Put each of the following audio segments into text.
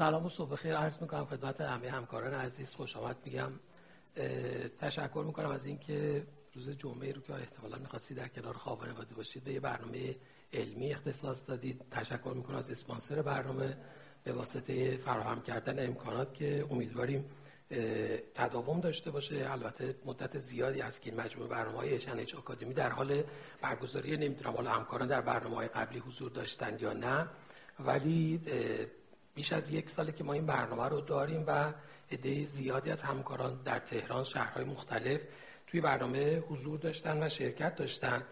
سلام و صبح خیر. عرض می‌کنم خدمت همه همکاران عزیز. خوش آمد. میگم تشکر می‌کنم از اینکه روز جمعه رو که احتمالا می‌خواستی در کنار خواب باشید به یه برنامه علمی اختصاص دادید. تشکر می‌کنم از اسپانسر برنامه به واسطه فراهم کردن امکانات که امیدواریم تداوم داشته باشه. البته مدت زیادی از که مجموعه برنامه های اچ آکادمی در حال برگزاری نمی‌دونم حالا همکاران در برنامه های قبلی حضور داشتن یا نه. ولی بیش از یک ساله که ما این برنامه رو داریم و عده زیادی از همکاران در تهران شهرهای مختلف توی برنامه حضور داشتن و شرکت داشتن.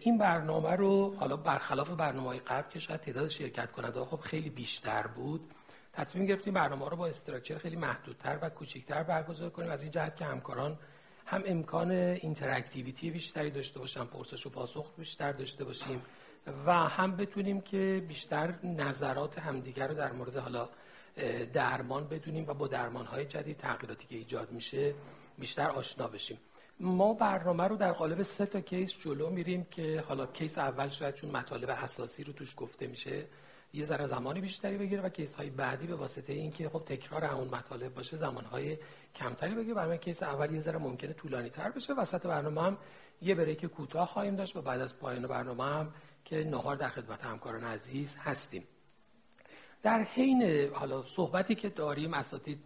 این برنامه رو حالا برخلاف برنامه های قبل که شاید تعداد شرکت کننده خب خیلی بیشتر بود تصمیم گرفتیم برنامه رو با structure خیلی محدودتر و کوچکتر برگزار کنیم. از این جهت که همکاران هم امکان interactivity بیشتری داشته باشن پرسش و پاسخ بیشتر داشته باشیم. و هم بتونیم که بیشتر نظرات همدیگر رو در مورد حالا درمان بدونیم و با درمان های جدید تغییراتی که ایجاد میشه بیشتر آشنا بشیم. ما برنامه رو در قالب سه تا case جلو میریم که حالا case اول شاید چون مطالب اساسی رو توش گفته میشه یه ذره زمانی بیشتری بگیره و case های بعدی به واسطه اینکه خب تکرار همون مطالب باشه زمان های کمتری بگیره. برای case اول یه ذره ممکنه طولانی تر بشه. وسط برنامه هم یه break کوتاه خواهیم داشت و بعد از پایان برنامه هم که نهار در خدمت همکاران عزیز هستیم. در حین حالا صحبتی که داریم اساتید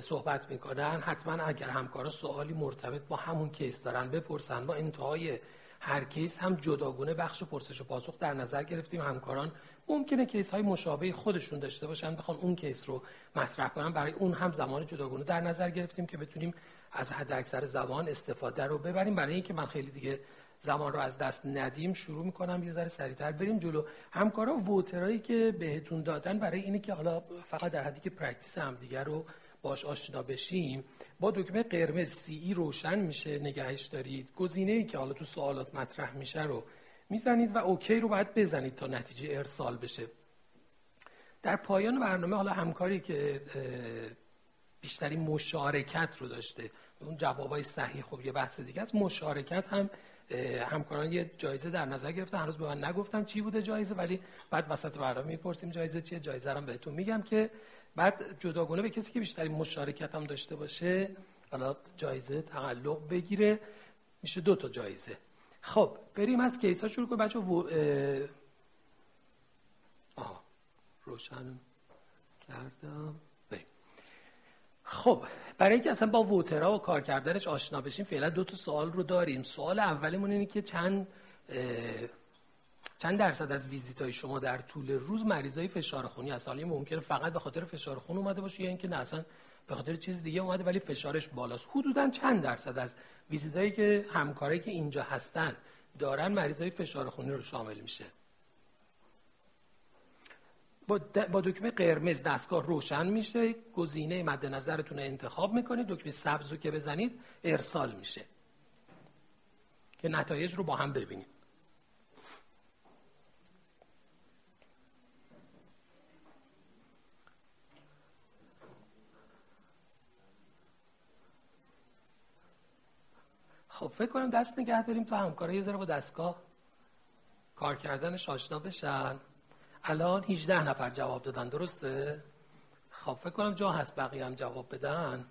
صحبت می‌کنن حتما اگر همکاران سوالی مرتبط با همون case دارن بپرسن با انتهای هر case هم جداگونه بخش پرسش و پاسخ در نظر گرفتیم. همکاران ممکنه case های مشابه خودشون داشته باشن بخوان اون case رو مطرح کنن. برای اون هم زمان جداگونه در نظر گرفتیم که بتونیم از حد اکثر زمان استفاده رو ببریم. برای اینکه من خیلی دیگه زمان رو از دست ندیم شروع می‌کنم یه ذره سریعتر. بریم جلو. همکارا voter ایی که بهتون دادن برای اینه که حالا فقط در حدی که practice همدیگه رو باش آشنا بشیم با دکمه قرمز CA روشن میشه نگهش دارید. گزینه ای که حالا تو سوالات مطرح میشه رو می‌زنید و OK رو باید بزنید تا نتیجه ارسال بشه. در پایان برنامه حالا همکاری که بیشتری مشارکت رو داشته. اون جوابای صحیح خب یه بحث دیگه است. مشارکت هم همکاران یه جایزه در نظر گرفتن. هنوز به من نگفتن چی بوده جایزه ولی بعد وسط برنامه می‌پرسیم جایزه چیه. جایزه رو بهتون میگم که بعد جداگونه به کسی که بیشتری مشارکت هم داشته باشه حالا جایزه تعلق بگیره. میشه دو تا جایزه. خب بریم از کیسا شروع کنیم. بچه و... آه روشن کردم. خب برای اینکه اصلا با ووترها و کار کردنش آشنا بشیم فعلا دو تا سوال رو داریم. سوال اولیمون اینه که چند چند درصد از ویزیت های شما در طول روز مریضای فشار خونی هست؟ حالا ممکنه فقط به خاطر فشار خون اومده باشه یا اینکه نه اصلا به خاطر چیز دیگه اومده ولی فشارش بالاست. حدودا چند درصد از ویزیت هایی که همکاری که اینجا هستن دارن مریضای فشار خونی رو شامل میشه؟ با, با دکمه قرمز دستگاه روشن میشه گزینه مد نظرتون رو انتخاب می‌کنید دکمه سبز رو که بزنید ارسال میشه. که نتایج رو با هم ببینید. خب فکر کنم دست نگه داریم تا همکارا یه ذره با دستگاه کار کردنش آشنا بشن. الان 18 نفر جواب دادن درسته؟ خب فکر کنم جا هست بقیه هم جواب بدن.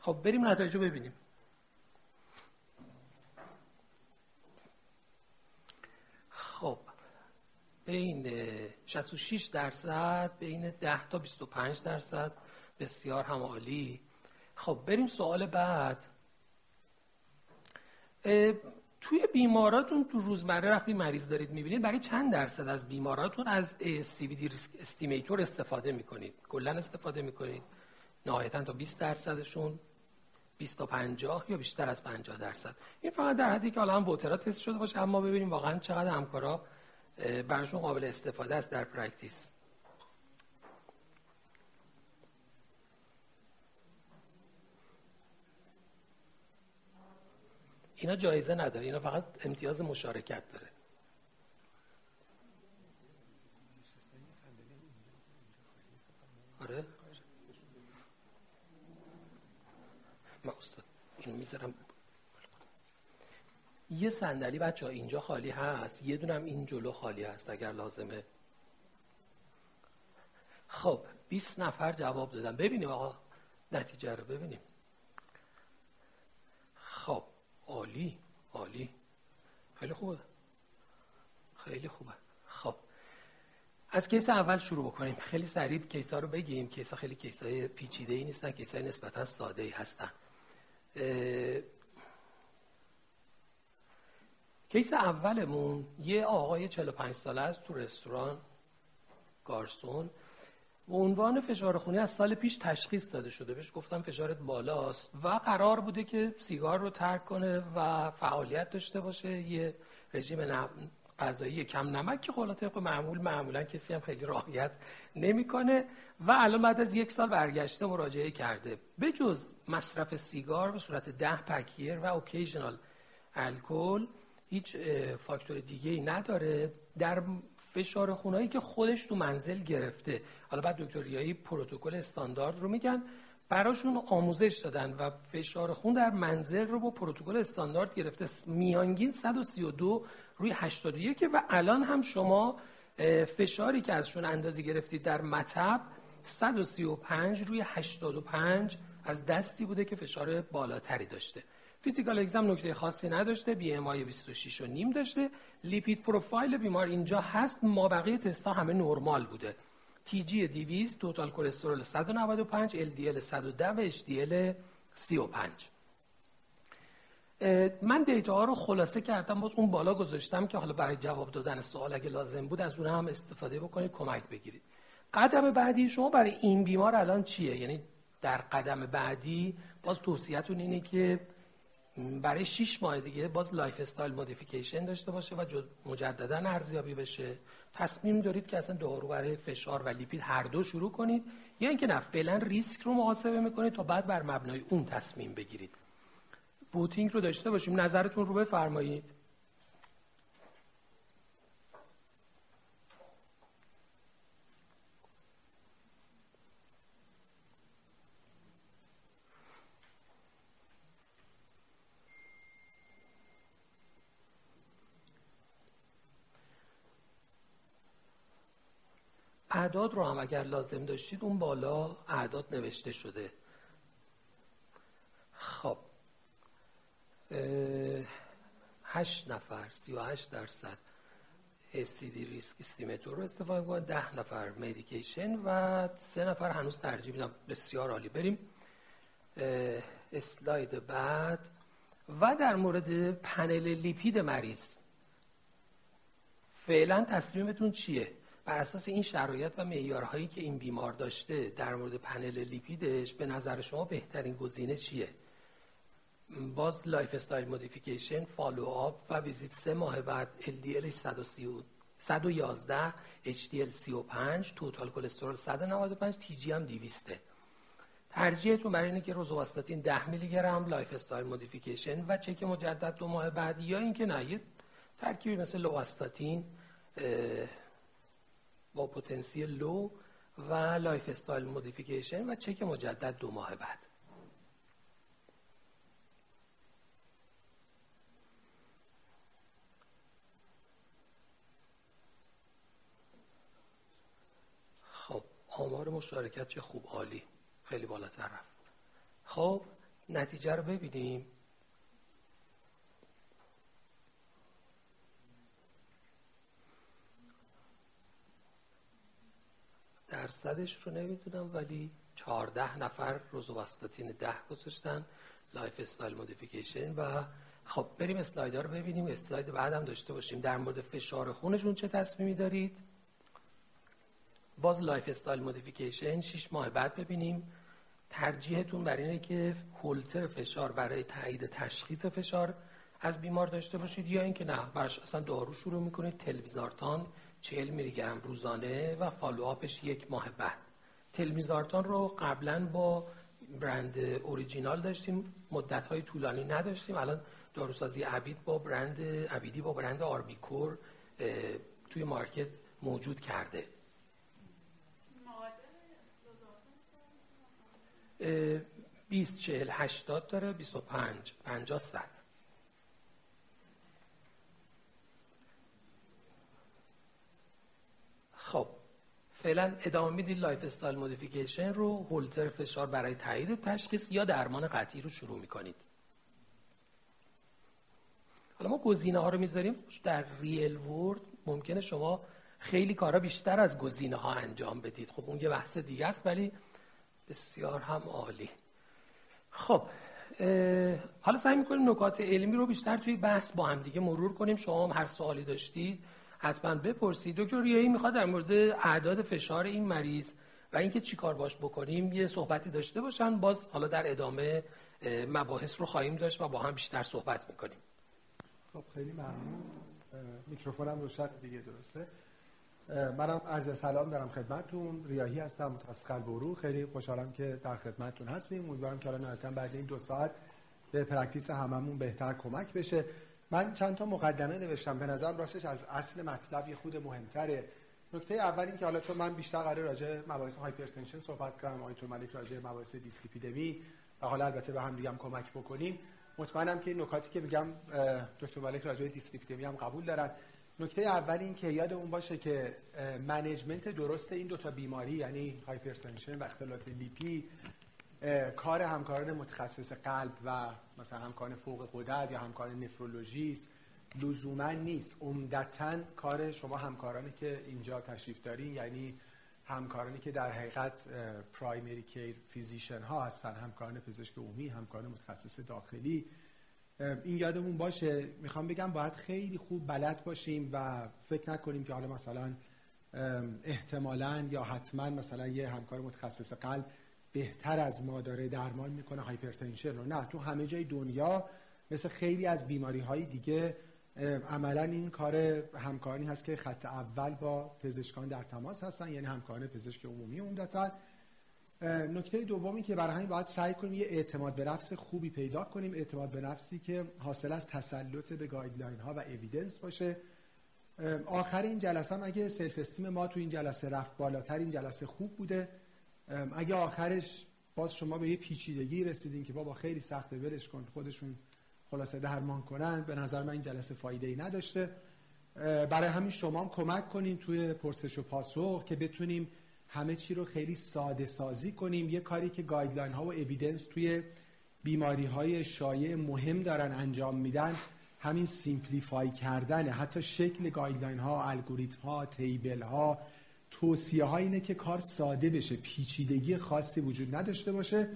خب بریم نتایج رو ببینیم. خب بین 66 درصد بین 10 تا 25 درصد. بسیار هم عالی خب بریم سوال بعد. توی بیماراتون تو روزمره وقتی مریض دارید می‌بینید برای چند درصد از بیماراتون از CVD estimator استفاده می‌کنید. کلا استفاده می‌کنید. نهایتا تا 20 درصدشون 20 تا 50 یا بیشتر از 50 درصد. این فقط در حدی که حالا هم voter ا تست شده باشه اما ببینیم واقعا چقدر همکارا براشون قابل استفاده است در practice. اینا جایزه نداره اینا فقط امتیاز مشارکت داره. آره. من استاد اینو می‌ذارم. یه صندلی بچه ها اینجا خالی هست یه دونم این جلو خالی هست اگر لازمه. خب 20 نفر جواب دادن. ببینیم آقا نتیجه رو ببینیم. عالی عالی. خیلی خوبه. خیلی خوبه. خب. از case اول شروع بکنیم. خیلی سریع case ها رو بگیم. case ها خیلی case های پیچیده ای نیستن case های نسبتا ساده ای هستن case اولمون یه آقای 45 ساله است تو رستوران گارسون. به عنوان فشار خونی از سال پیش تشخیص داده شده. بهش گفتم فشارت بالاست. و قرار بوده که سیگار رو ترک کنه و فعالیت داشته باشه. یه رژیم غذایی کم نمک که خب طبق معمول معمولا کسی هم خیلی رعایت نمی‌کنه. و الان بعد از یک سال برگشته مراجعه کرده. به جز مصرف سیگار به صورت ده پکیر و اوکیژنال الکل هیچ فاکتور دیگه ای نداره. در فشار خونایی که خودش تو منزل گرفته. حالا بعد دکتریایی پروتکل استاندارد رو میگن. براشون آموزش دادن و فشار خون در منزل رو با پروتکل استاندارد گرفته. میانگین 132 روی 81 و الان هم شما فشاری که ازشون اندازی گرفتید در مطب 135 روی 85 از دستی بوده که فشار بالاتری داشته. physical exam نکته خاصی نداشته BMI 26 و نیم داشته. lipid profile بیمار اینجا هست ما بقیه تستا همه نرمال بوده. TG 200 total کلسترول 195 LDL 110 و HDL 35 من data ها رو خلاصه کردم باز اون بالا گذاشتم که حالا برای جواب دادن سوال اگه لازم بود از اون هم استفاده بکنید کمک بگیرید. قدم بعدی شما برای این بیمار الان چیه؟ یعنی در قدم بعدی باز توصیهتون اینه که برای 6 ماه دیگه باز lifestyle modification داشته باشه و مجددا ارزیابی بشه. تصمیم دارید که اصلا دارو برای فشار و لیپید هر دو شروع کنید. یا اینکه نه فعلا ریسک رو محاسبه می‌کنید تا بعد بر مبنای اون تصمیم بگیرید. voting رو داشته باشیم. نظرتون رو بفرمایید. اعداد رو هم اگر لازم داشتید اون بالا اعداد نوشته شده. خب. هشت نفر سی و هشت درصد the risk estimator رو استفاده کنن ده نفر medication و سه نفر هنوز ترجیح میدم بسیار عالی بریم. اسلاید بعد. و در مورد پنل لیپید مریض. فعلا تصمیمتون چیه؟ بر اساس این شرایط و معیارهایی که این بیمار داشته در مورد پنل لیپیدش به نظر شما بهترین گزینه چیه؟ باز lifestyle modification follow up و ویزیت سه ماه بعد LDL 111 HDL 35 total کلسترول 195 TG هم 200 ترجیحتون برای اینه که روزواستاتین 10 میلی گرم lifestyle modification و چک مجدد دو ماه بعد یا اینکه نه یه ترکیبی مثل لواستاتین با پتانسیل low و lifestyle modification و چک مجدد دو ماه بعد. خب آمار مشارکت چه خوب عالی. خیلی بالاتر رفت. خب نتیجه رو ببینیم. درصدش رو نمی‌دونم ولی 14 نفر روزواستاتین ده گذاشتن lifestyle modification و خب بریم اسلاید رو ببینیم. اسلاید بعدم داشته باشیم. در مورد فشار خونشون چه تصمیمی دارید؟ باز lifestyle modification 6 ماه بعد ببینیم. ترجیحتون برای اینه که هولتر فشار برای تایید تشخیص فشار از بیمار داشته باشید یا اینکه نه براش اصلا دارو شروع می‌کنید. تلمیزارتان 40 میلی گرم روزانه و follow up ش یک ماه بعد. تلمیزارتان رو قبلا با برند اوریجینال داشتیم مدت های طولانی نداشتیم. الان داروسازی عبید با برند عبیدی با برند آربیکور توی market موجود کرده. 20 40 80 داره 25 50 100 خب فعلا ادامه می‌دید lifestyle modification رو هولتر فشار برای تایید تشخیص یا درمان قطعی رو شروع می‌کنید. حالا ما گزینه ها رو می‌ذاریم. در real world ممکنه شما خیلی کارا بیشتر از گزینه ها انجام بدید. خب اون یه بحث دیگه است ولی بسیار هم عالی. خب حالا سعی می‌کنیم نکات علمی رو بیشتر توی بحث با هم دیگه مرور کنیم. شما هم هر سوالی داشتید حتما بپرسید دکتر ریایی می‌خواد در مورد اعداد فشار این مریض و اینکه چی کار باش بکنیم یه صحبتی داشته باشن. باز حالا در ادامه مباحث رو خواهیم داشت و با هم بیشتر صحبت می‌کنیم. خب خیلی ممنون. میکروفونم روشن دیگه درسته. منم عرض سلام دارم خدمتتون. ریاهی هستم متخصص قلب خیلی خوشحالم که در خدمتتون هستیم. امیدوارم که الان بعد این دو ساعت به practice هممون بهتر کمک بشه. من چند تا مقدمه نوشتم. به نظرم راستش از اصل مطلب یه خورده مهمتره. نکته اول این که حالا چون من بیشتر قرار راجع مباحث hypertension صحبت کنم آقای دکتر ملک راجع مباحث دیسلیپیدمی و حالا البته به هم دیگه هم کمک بکنیم. مطمئنم که نکاتی که میگم دکتر ملک راجع دیسلیپیدمی هم قبول دارن. نکته اول این که یادمون باشه که management درست این دو تا بیماری یعنی hypertension و اختلالات لیپید کار همکاران متخصص قلب و مثلا همکاران فوق غدد یا همکاران نفرولوژیست لزوما نیست. عمدتا کار شما همکارانی که اینجا تشریف دارین یعنی همکارانی که در حقیقت primary care physician ها هستن همکاران پزشک عمومی همکاران متخصص داخلی. این یادمون باشه می‌خوام بگم باید خیلی خوب بلد باشیم و فکر نکنیم که حالا مثلا احتمالا یا حتما مثلا یه همکار متخصص قلب بهتر از ما داره درمان می‌کنه hypertension رو. نه تو همه جای دنیا مثل خیلی از بیماری های دیگه عملا این کار همکاری هست که خط اول با پزشکان در تماس هستن یعنی همکاران پزشک عمومی عمدتا. نکته دومی که برای همین باید سعی کنیم یه اعتماد به نفس خوبی پیدا کنیم اعتماد به نفسی که حاصل از تسلط به guideline ها و evidence باشه. آخر این جلسه هم اگه self esteem ما تو این جلسه رفت بالاتر این جلسه خوب بوده. اگه آخرش باز شما به یه پیچیدگی رسیدین که بابا خیلی سخته ولش کن خودشون خلاصه درمان کنن. به نظر من این جلسه فایده ای نداشته برای همین شما هم کمک کنین توی پرسش و پاسخ که بتونیم همه چی رو خیلی ساده سازی کنیم. یه کاری که guideline ها و evidence توی بیماری های شایع مهم دارن انجام میدن همین simplify کردنه. حتی شکل guideline ها الگوریتم ها table ها توصیه ها اینه که کار ساده بشه پیچیدگی خاصی وجود نداشته باشه.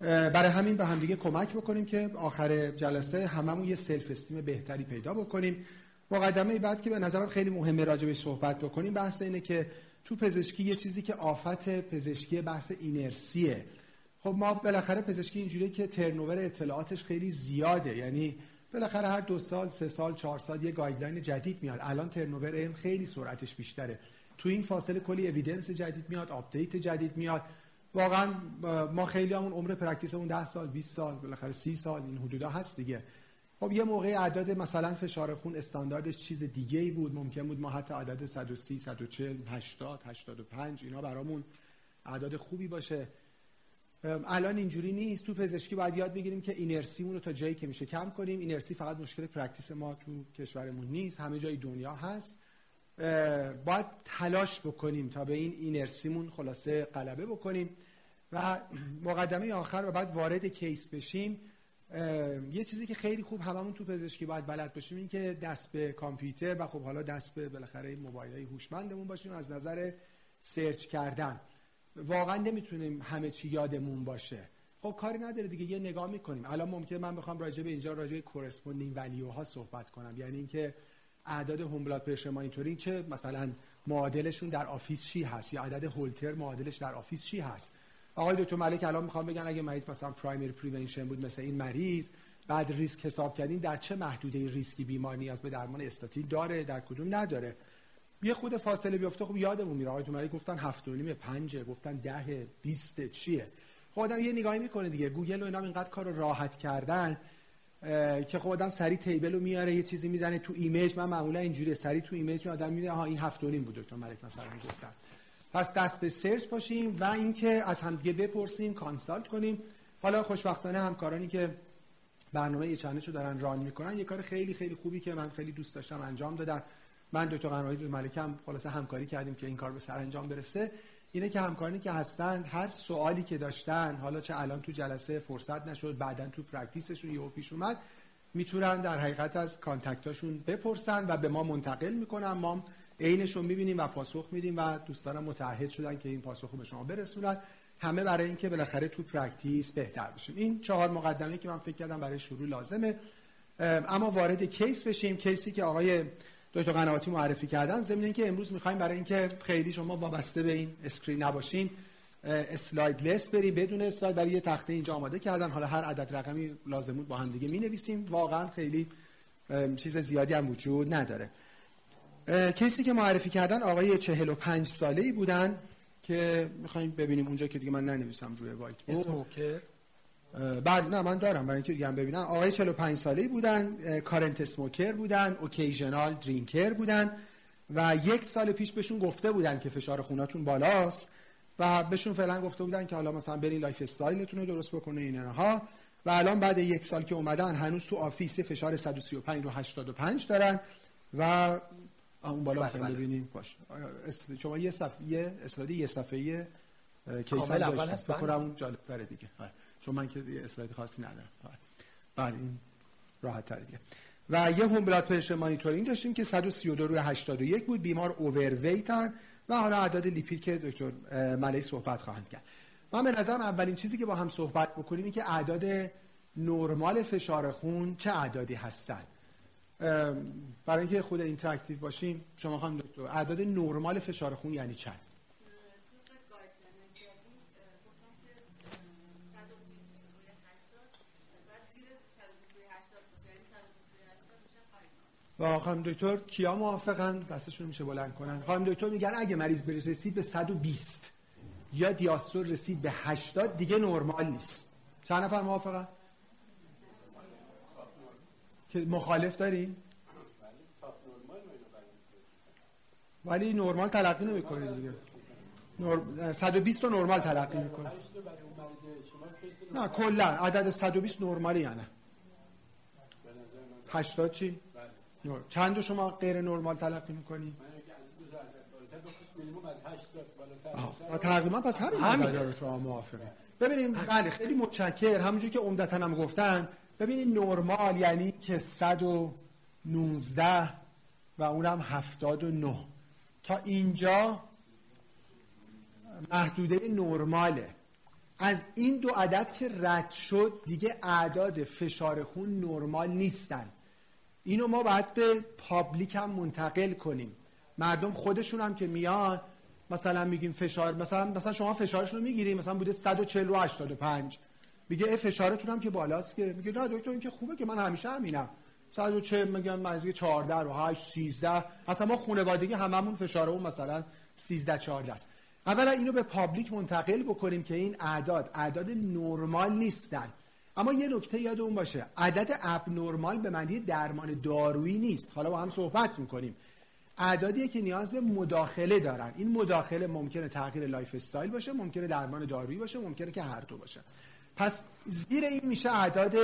برای همین به همدیگه کمک بکنیم که آخر جلسه هممون یه self esteem بهتری پیدا بکنیم. مقدمه بعد که به نظرم خیلی مهمه راجع به صحبت بکنیم بحث اینه که تو پزشکی یه چیزی که آفت پزشکی بحث اینرسیه. خب ما بالاخره پزشکی اینجوریه که turnover اطلاعاتش خیلی زیاده. یعنی بالاخره هر دو سال سه سال چهار سال یه guideline جدید میاد. الان turnover خیلی سرعتش بیشتره. تو این فاصله کلی evidence جدید میاد update جدید میاد. واقعا ما خیلی همون عمر practice مون 10 سال 20 سال بالاخره 30 سال این حدودا هست دیگه. خب یه موقع اعداد مثلا فشار خون استانداردش چیز دیگه ای بود. ممکن بود ما حتی عدد 130 140 80 85 اینا برامون اعداد خوبی باشه. الان اینجوری نیست. تو پزشکی باید یاد بگیریم که اینرسیمون رو تا جایی که میشه کم کنیم. اینرسی فقط مشکل practice ما تو کشورمون نیست. همه جای دنیا هست. باید تلاش بکنیم تا به این اینرسیمون خلاصه غلبه بکنیم و مقدمه آخر و بعد وارد case بشیم. یه چیزی که خیلی خوب هممون تو پزشکی باید بلد باشیم این که دست به کامپیوتر و خب حالا دست به بالاخره موبایل های هوشمندمون باشیم از نظر search کردن. واقعا نمی‌تونیم همه چی یادمون باشه. خب کاری نداره دیگه یه نگاه می‌کنیم. الان ممکنه من بخوام راجع به اینجا راجع به corresponding value ها صحبت کنم. یعنی اینکه اعداد home blood pressure monitoring چه؟ مثلا معادلشون در office چی هست؟ یا عدد هولتر معادلش در office چی هست؟ آقای دکتر ملک الان می‌خوام بگن اگه مریض مثلا primary prevention بود مثل این مریض بعد ریسک حساب کردین در چه محدوده ریسکی بیمار نیاز به درمان استاتین داره؟ در کدوم نداره؟ یه خورده فاصله بیفته خب یادمون میره آقای ملک گفتن 7 و 5 گفتن 10 20 چیه؟ خب آدم یه نگاهی می‌کنه دیگه. گوگل و اینا اینقدر کار راحت کردن که خب آدم سری table رو میاره یه چیزی می‌زنه تو image. من معمولا اینجوری سری تو image آدم میده ها این هفت نیم بود دکتر ملک مثلا گفتن. پس دست به search باشیم و اینکه از همدیگه بپرسیم consult کنیم. حالا خوشبختانه همکارانی که برنامه channel شو دارن run می‌کنن یه کار خیلی خیلی خوبی که من خیلی دوست داشتم انجام دادم من دکتر قنواتی دکتر ملکم خلاص همکاری کردیم که این کار به سرانجام برسه. اینه که همکارانی که هستن هر سوالی که داشتن حالا چه الان تو جلسه فرصت نشد بعدا تو practice شون یهو پیش اومد می‌تونن در حقیقت از contact اشون بپرسن و به ما منتقل می‌کنن. ما عینش رو می‌بینیم و پاسخ میدیم و دوستانم متعهد شدن که این پاسخ رو به شما برسونن. همه برای اینکه بالاخره تو practice بهتر بشیم. این چهار مقدمه که من فکر کردم برای شروع لازمه. اما وارد case بشیم. case ی که آقای دکتر قنواتی معرفی کردن. ضمن اینکه امروز می‌خوایم برای اینکه خیلی شما وابسته به این اسکرین نباشین slide less بریم. بدون اسلاید برای یه تخته اینجا آماده کردن. حالا هر عدد رقمی لازم بود با هم دیگه می نویسیم واقعا خیلی چیز زیادی هم وجود نداره. case ی که معرفی کردن آقای 45 ساله ای بودن که می‌خوایم ببینیم اونجا که دیگه من ننویسم روی whiteboard. smoker. بعد نه من دارم برای اینکه دیگه هم ببینم. آقای 45 ساله ای بودن current smoker بودن occasional drinker بودن و یک سال پیش بهشون گفته بودن که فشار خوناتون بالاست و بهشون فعلا گفته بودن که حالا مثلا برین lifestyle تون رو درست بکنه اینها. و الان بعد یک سال که اومدن هنوز تو office فشار 135 رو 85 دارن و اون بالا بله ببینیم. باش. شما یه صفحه یه اسلاید یه صفحه case هم داشتید. فکر کنم اون جالب تره دیگه چون من که اسلاید خاصی ندارم. بعد این راحت تره دیگه. و یه هم blood pressure monitoring داشتیم که 132 روی 81 بود. بیمار overweight ئن و حالا اعداد لیپید که دکتر ملک صحبت خواهند کرد. من به نظرم اولین چیزی که با هم صحبت بکنیم این که اعداد نرمال فشار خون چه اعدادی هستن. برای اینکه خود interactive باشیم شما خانم دکتر اعداد نرمال فشار خون یعنی چند؟ و خانم دکتر کیا موافقن؟ دستشون میشه بلند کنن. خانم دکتر میگن اگه مریض رسید به 120 یا دیاستول رسید به 80 دیگه نرمال نیست. چند نفر موافقن؟ که مخالف داری؟ ولی نرمال تلقی نمی‌کنه دیگه. نور... 120 تا نرمال تلقی می‌کنه نه کلا. عدد 120 نرمالی یعنی 80 چی؟ چند شما غیر نرمال تلقی می‌کنی؟ تقریبا پس همین همین. شما موافقه ببینیم بله خیلی متشکر. همونجوری که عمدتا هم گفتن ببینید نرمال یعنی که 119 و اونم 79 تا اینجا محدوده نرماله. از این دو عدد که رد شد دیگه اعداد فشار خون نرمال نیستن. اینو ما باید به public هم منتقل کنیم. مردم خودشون هم که میان مثلا میگیم فشار مثلا مثلا شما فشارشون رو می‌گیریم مثلا بوده 140 رو 85 میگه فشارتون هم که بالاست که میگه نه دکتر این که خوبه که من همیشه همینم. 140 میگم منزوی 14 رو 8 13 اصلا ما خانوادگی هممون فشارمون مثلا 13 14 است. اولا اینو به public منتقل بکنیم که این اعداد اعداد نرمال نیستن. اما یه نکته یادمون باشه. عدد abnormal به معنی درمان دارویی نیست. حالا با هم صحبت می‌کنیم. اعدادیه که نیاز به مداخله دارن. این مداخله ممکنه تغییر lifestyle باشه ممکنه درمان دارویی باشه ممکنه که هر دو باشه. پس زیر این میشه اعداد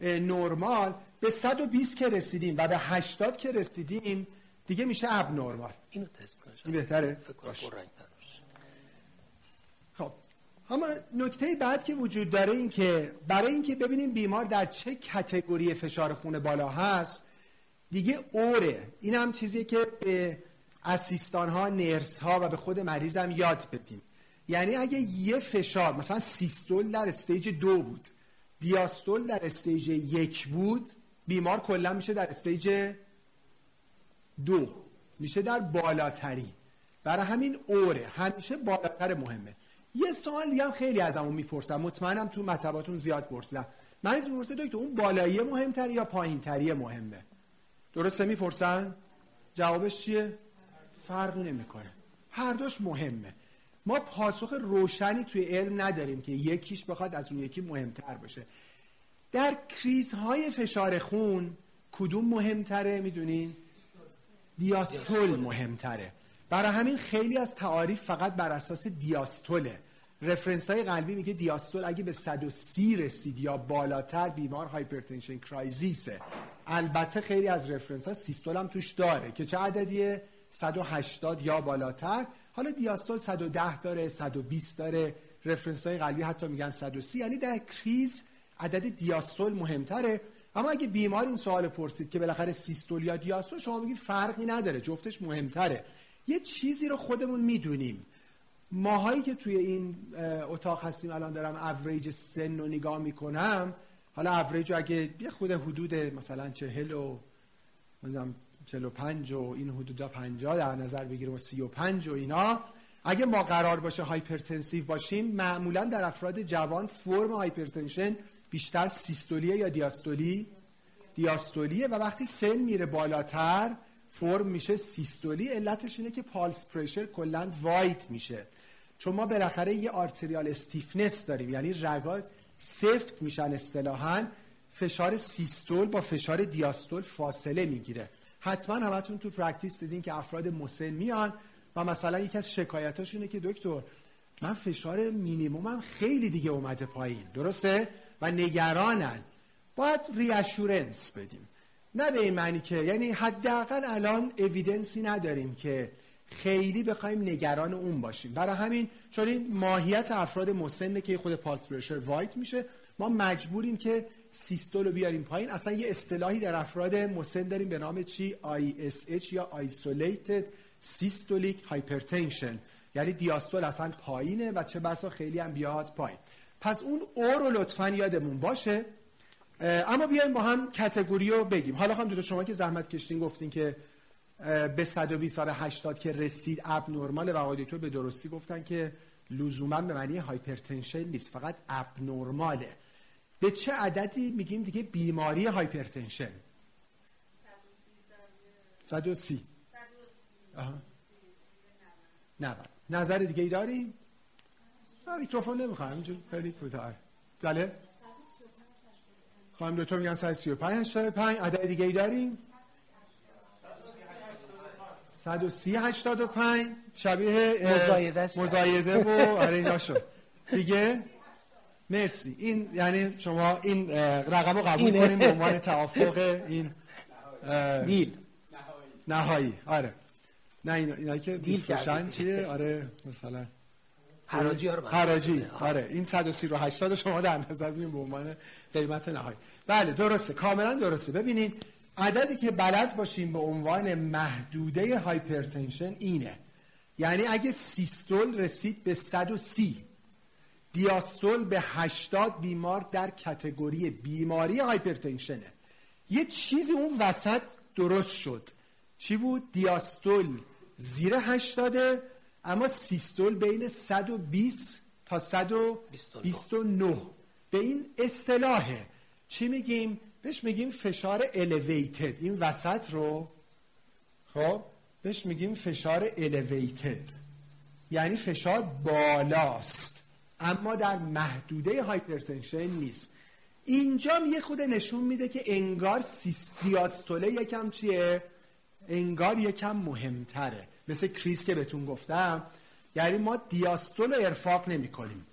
نرمال به 120 که رسیدیم و به 80 که رسیدیم دیگه میشه abnormal اینو تست کنم این بهتره؟ خب اما نکته بعد که وجود داره این که برای اینکه ببینیم بیمار در چه category فشار خون بالا هست دیگه or ئه. این هم چیزیه که به assistant ها nurse ها و به خود مریض هم یاد بدیم. یعنی اگه یه فشار مثلا systole در stage دو بود diastole در stage یک بود بیمار کلا میشه در stage دو. میشه در بالاتری. برای همین اوره. همیشه بالاتر مهمه. یه سوال دیگه هم خیلی از همون می‌پرسم مطمئنم تو مطباتون زیاد پرسیدم مریض می‌پرسه دکتر اون بالایی مهمتری یا پایینتری مهمه؟ درسته می‌پرسن؟ جوابش چیه؟ فرقی نمی‌کنه. هر دوش مهمه. ما پاسخ روشنی توی علم نداریم که یکیش بخواد از اون یکی مهمتر باشه در کریزهای فشار خون کدوم مهمتره؟ می‌دونین diastole مهمتره. برای همین خیلی از تعاریف فقط بر اساس diastole ئه. reference های قلبی میگه diastole اگه به 130 رسید یا بالاتر بیمار hypertension crisis ئه. البته خیلی از reference ها systole هم توش داره که چه عددیه؟ 180 یا بالاتر. حالا diastole 110 داره 120 داره. reference های قلبی حتی میگن 130 یعنی در crisis عدد diastole مهمتره. اما اگه بیمار این سوال پرسید که بالاخره systole یا diastole شما بگید فرقی نداره جفتش مهمتره. یه چیزی رو خودمون می‌دونیم. ماهایی که توی این اتاق هستیم الان دارم اوریج سن رو نگاه می‌کنم. حالا اوریج اگه یه خود حدود مثلا چهل و چهل و پنج و این حدودا پنجاه در نظر بگیریم و سی و پنج و اینا. اگه ما قرار باشه hypertensive باشیم معمولا در افراد جوان فرم hypertension بیشتر systolic ئه یا diastolic؟ diastolic ئه و وقتی سن میره بالاتر فرم میشه systolic. علتش اینه که pulse pressure کلا wide میشه. چون ما بالاخره یه arterial stiffness داریم یعنی رگا سفت میشن اصطلاحا فشار systole با فشار diastole فاصله می‌گیره. حتما همتون تو practice دیدین که افراد مسن میان و مثلا یکی از شکایتاش اینه که دکتر من فشار مینیمومم خیلی دیگه اومده پایین درسته؟ و نگرانن. باید ریاشورنس بدیم. نه به این معنی که یعنی حداقل الان اویدنسی نداریم که خیلی بخوایم نگران اون باشیم. برای همین چون این ماهیت افراد مسنه که خود پالس پرشر وایت میشه ما مجبوریم که سیستول رو بیاریم پایین. اصلا یه اصطلاحی در افراد مسن داریم به نام چی؟ ISH یا Isolated Systolic Hypertension یعنی diastole اصلا پایینه و چه بسا خیلی هم بیاد پایین. پس اون او رو لطفا یادمون باشه. اما بیایم با هم category رو بگیم. حالا هم دو شما که زحمت کشیدین گفتین که به 120 و 80 که رسید abnormal و آقای به درستی گفتن که لزوما به معنی hypertension نیست فقط abnormal ئه به چه عددی میگیم دیگه بیماری hypertension؟ 130 نه نظر دیگه ای داریم میکروفون نمی‌خوام اینجور خیلی کوتاه. بله. خواهم دکتر میگن 135 85 عدد دیگه ای داریم؟ 130 85 شبیه مزایده و آره اینا شد. دیگه؟ مرسی. این یعنی شما این رقم رو قبول کنیم به عنوان توافق این deal. نهایی. آره. نه اینا, اینا که بیفروشن چیه؟ آره مثلا. حراجی حراجی. آره. این 130 رو 80 شما در نظر بگیریم به عنوان قیمت نهایی. بله درسته. کاملا درسته. ببینید عددی که بلد باشیم به عنوان محدوده hypertension اینه. یعنی اگه systole رسید به 130 diastole به 80 بیمار در category بیماری hypertension ئه. یه چیزی اون وسط درست شد. چی بود؟ دیاستول زیر 80 اما سیستول بین 120 تا 129 به این اصطلاحه. چی میگیم؟ بهش میگیم فشار elevated. این وسط رو خب بهش میگیم فشار elevated. یعنی فشار بالاست. اما در محدوده هایپرتنشن نیست. اینجا یه خود نشون میده که انگار دیاستوله یکم چیه؟ انگار یکم مهمتره. مثل کریس که بهتون گفتم. یعنی ما دیاستول ارفاق نمی کنیم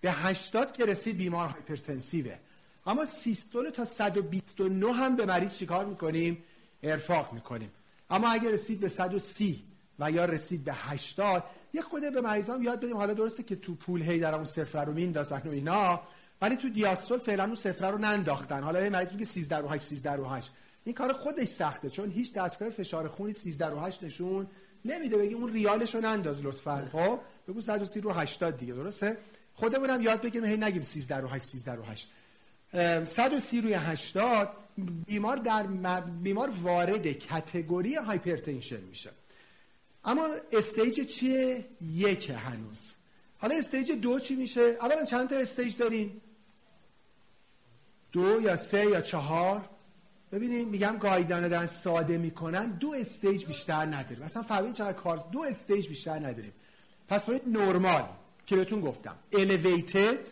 به 80 که رسید بیمار هایپرتنسیوه. اما سیستول تا 129 هم به مریض چیکار می‌کنیم؟ ارفاق می‌کنیم. اما اگر رسید به 130 و یا رسید به 80 یه خود به مریضام یاد بدیم. حالا درسته که تو پول هی در اون صفر رو میندازن و اینا ولی تو diastole فعلا اون صفر رو ننداختن. حالا یه مریض میگه 13 رو 8 13 رو 8 این کار خودش سخته چون هیچ دستگاه فشار خونی 13 رو 8 نشون نمیده. بگی اون ریالش رو ننداز لطفا. خب؟ بگو 130 رو 80 دیگه درسته؟ خودمون یاد بگیریم هی نگیم 13 رو 8 13 رو 8 130 روی 80 بیمار در بیمار وارد category hypertension میشه. اما stage چیه؟ یک هنوز. حالا stage دو چی میشه؟ اولا چند تا stage داریم دو یا سه یا چهار؟ ببینید میگم guideline ها دارن ساده می‌کنن. دو stage بیشتر نداریم. مثلا فهمید چقدر کار دو stage بیشتر نداریم. پس باید نرمال که بهتون گفتم. Elevated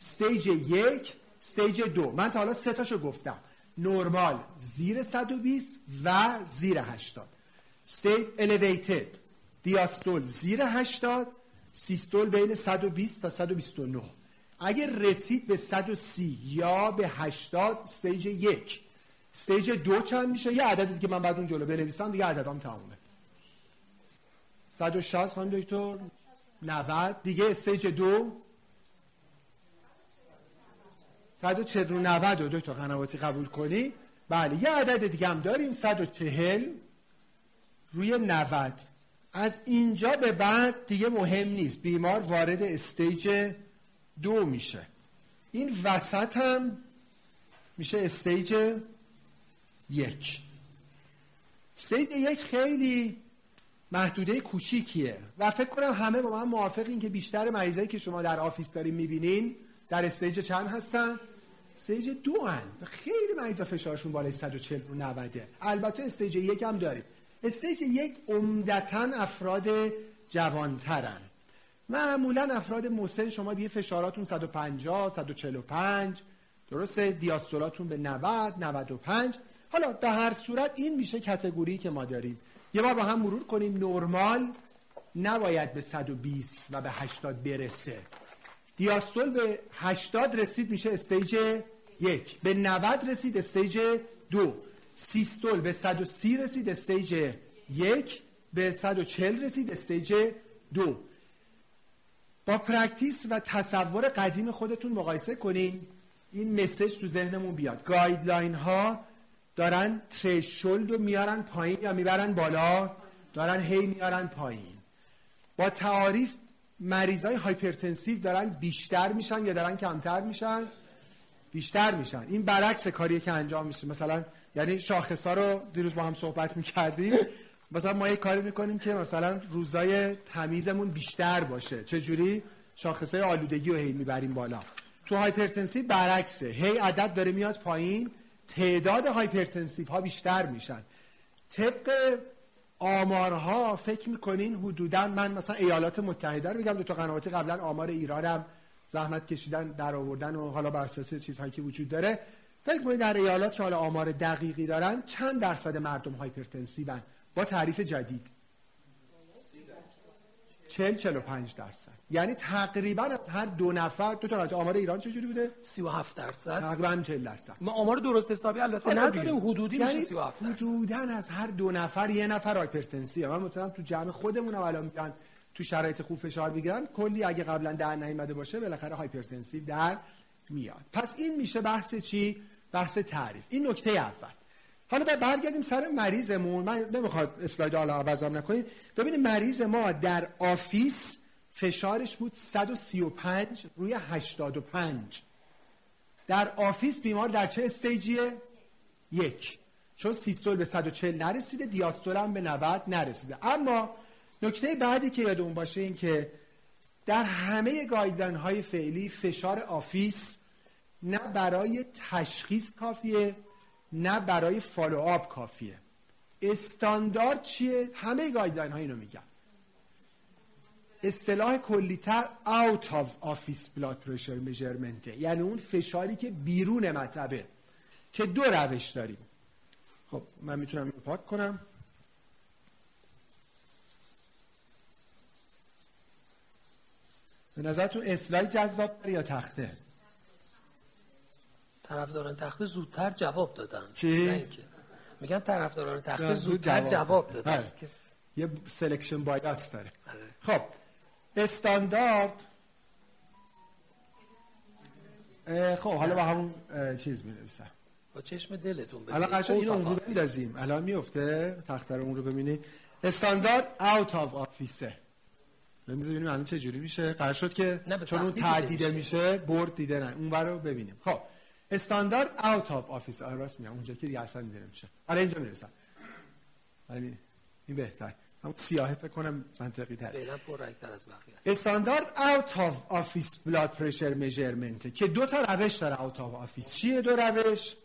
stage یک stage دو. من تا حالا سه تاشو گفتم. نرمال زیر 120 و زیر 80 stage elevated. diastole زیر 80 systole بین 120 تا 129 اگر رسید به 130 یا به 80 stage یک. stage دو چند میشه؟ یه عددی که من بعد اون جلو بنویسم دیگه عددام تمومه. 160 خانم دکتر؟ 90 دیگه stage دو 140 رو 90 رو دکتر قنواتی قبول کنی؟ بله یه عدد دیگه هم داریم 140 روی 90 از اینجا به بعد دیگه مهم نیست بیمار وارد stage دو میشه. این وسط هم میشه stage یک. stage یک خیلی محدوده کوچیکیه و فکر کنم همه با من موافقین که بیشتر مریضایی که شما در office دارین می‌بینین در stage چند هستن؟ stage دو هن. خیلی مریضا فشارشون بالای 140 رو 90 البته stage یک هم داریم. stage یک عمدتا افراد جوانترن. معمولا افراد مسن شما دیگه فشاراتون 150 145 درسته؟ دیاستولاتون به 90 95 حالا به هر صورت این میشه category که ما داریم. یه بار با هم مرور کنیم. نرمال نباید به 120 و به 80 برسه. دیاستول به 80 رسید میشه stage یک. به 90 رسید stage دو. سیستول به 130 رسید stage یک. به 140 رسید stage دو. با practice و تصور قدیم خودتون مقایسه کنین. این message تو ذهنمون بیاد. guideline ها دارن threshold رو میارن پایین یا می‌برن بالا؟ دارن هی میارن پایین. با تعاریف مریضای hypertensive دارن بیشتر میشن یا دارن کمتر میشن؟ بیشتر میشن. این برعکس کاری که انجام میشه. مثلا یعنی شاخص رو دیروز با هم صحبت می‌کردیم. مثلا ما یه کاری می‌کنیم که مثلا روزای تمیزمون بیشتر باشه. چجوری؟ شاخص آلودگی رو هی می‌بریم بالا. تو hypertensive برعکسه. هی عدد داره میاد پایین. تعداد hypertensive ها بیشتر میشن. طبق آمارها فکر می‌کنین حدودا من مثلا ایالات متحده رو میگم دکتر قنواتی قبلا آمار ایرانم زحمت کشیدن در آوردن و حالا بر اساس چیزهایی که وجود داره. فکر کنید در ایالات که حالا آمار دقیقی دارن چند درصد مردم hypertension با تعریف جدید؟ 40 45 درصد. یعنی تقریبا از هر دو نفر دکتر آمار ایران چجوری بوده؟ 37 درصد. تقریبا 40 درصد. ما آمار درست حسابی البته نداریم. حدودی یعنی میشه 37 درصد. حدودا از هر دو نفر یه نفر hypertensive من مطمئنم تو جمع خودمون هم الان میگن تو شرایط خوب فشار می‌گیرن. کلی اگه قبلا در نیامده باشه بالاخره hypertensive در میاد. پس این میشه بحث چی؟ بحث تعریف. این نکته اول. حالا بعد برگردیم سر مریضمون. من نمی‌خواد اسلاید حالا عوضم نکنید ببینید مریض ما در office فشارش بود 135 روی 85 در office بیمار در چه stage یه؟ یک. چون سیستول به 140 نرسیده دیاستول هم به 90 نرسیده. اما نکته بعدی که یادمون باشه این که در همه guideline های فعلی فشار office نه برای تشخیص کافیه نه برای follow up کافیه. استاندارد چیه؟ همه guideline ها اینو میگن. اصطلاح کلیتر out of office blood pressure measurement. یعنی اون فشاری که بیرون مطبه. که دو روش داریم. خب من می‌تونم اینو پاک کنم. به نظرتون اسلاید جذاب یا تخته؟ طرفداران تخته زودتر جواب دادن. چی؟ میگن طرفداران تخته زود زودتر جواب جواب دادن. بله. یه selection bias داره. آره. خب. استاندارد. خب حالا با همون چیز می نویسم با چشم دلتون ببینید الان قشنگ اینو اون رو. بندازیم. الان میفته تخت رو اون رو ببینید استاندارد اوت آف آفیسه ببینیم ببینیم الان چه جوری میشه. قرار شد که چون اون تعدیده میشه. میشه برد دیده نه. اون رو ببینیم. خب استاندارد اوت آف آفیس آره راست میگم. اونجا که دیگه اصلا دیده نمیشه. آره اینجا می‌رسم ولی این بهتر. همون سیاهه فکر کنم منطقی پررنگتر از بقیه است. استاندارد out of office blood pressure measurement که دو تا روش داره out of office چیه دو روش؟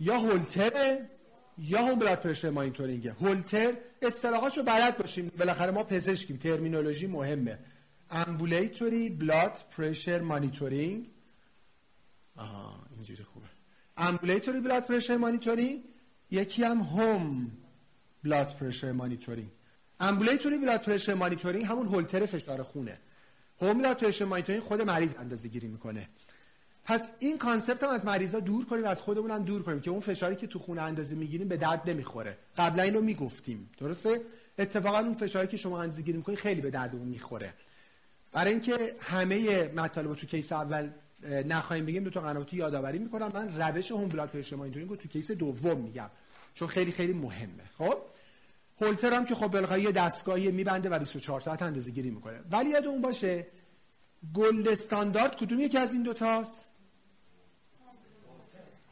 یا هولتره یا home blood pressure monitoring ه هولتر اصطلاحاشو بلد باشیم. بالاخره ما پزشکیم. terminology مهمه. ambulatory blood pressure monitoring آها اینجوری خوبه. ambulatory blood pressure monitoring یکی هم home blood pressure monitoring ambulatory blood pressure monitoring همون هولتر فشار خونه. home blood pressure monitoring خود مریض اندازه گیری می‌کنه. پس این concept هم از مریضا دور کنیم از خودمون هم دور کنیم که اون فشاری که تو خونه اندازه می‌گیریم به درد نمی‌خوره. قبلا اینو می‌گفتیم. درسته؟ اتفاقا اون فشاری که شما اندازه گیری می‌کنید خیلی به دردمون می‌خوره. برای اینکه همه مطالب تو case اول نخواهیم بگیم دکتر قنواتی یادآوری می‌کنم. من روش home blood pressure monitoring رو تو case دوم میگم. چون خیلی خیلی مهمه. خب؟ هولتر هم که خب بالاخره دستگاهی میبنده و 24 ساعت اندازه گیری می‌کنه. ولی یادمون باشه gold standard کدوم یکی از این دو تاست؟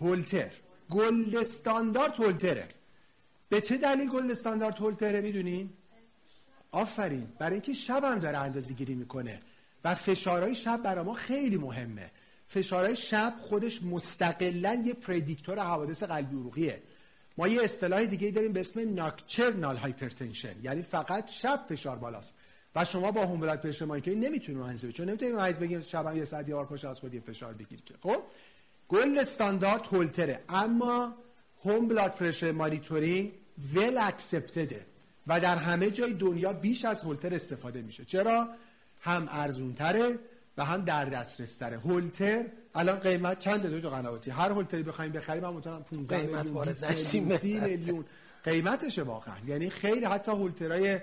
هولتر. gold standard هولتره. به چه دلیل gold standard هولتره می‌دونین؟ آفرین. برای اینکه شب هم داره اندازه گیری می‌کنه و فشارهای شب برای ما خیلی مهمه. فشارهای شب خودش مستقلا یه predictor حوادث قلبی عروقیه ما یه اصطلاح دیگه داریم به اسم nocturnal hypertension. یعنی فقط شب فشار بالاست. و شما با home blood pressure monitoring نمی‌تونید مهندسی چون نمی‌تونید مریض بگیم شب یه ساعت یه پاشو از خواب یه فشار بگیر که. خب؟ gold standard هولتره. اما home blood pressure monitoring well accepted ه و در همه جای دنیا بیش از هولتر استفاده میشه. چرا؟ هم ارزونتره و هم در دسترس تره هولتر الان قیمت چند دو قنواتی؟ هر هولتری بخوایم بخریم هم مثلا 15 میلیون 20 میلیون قیمتشه واقعا. یعنی خیلی حتی هولترای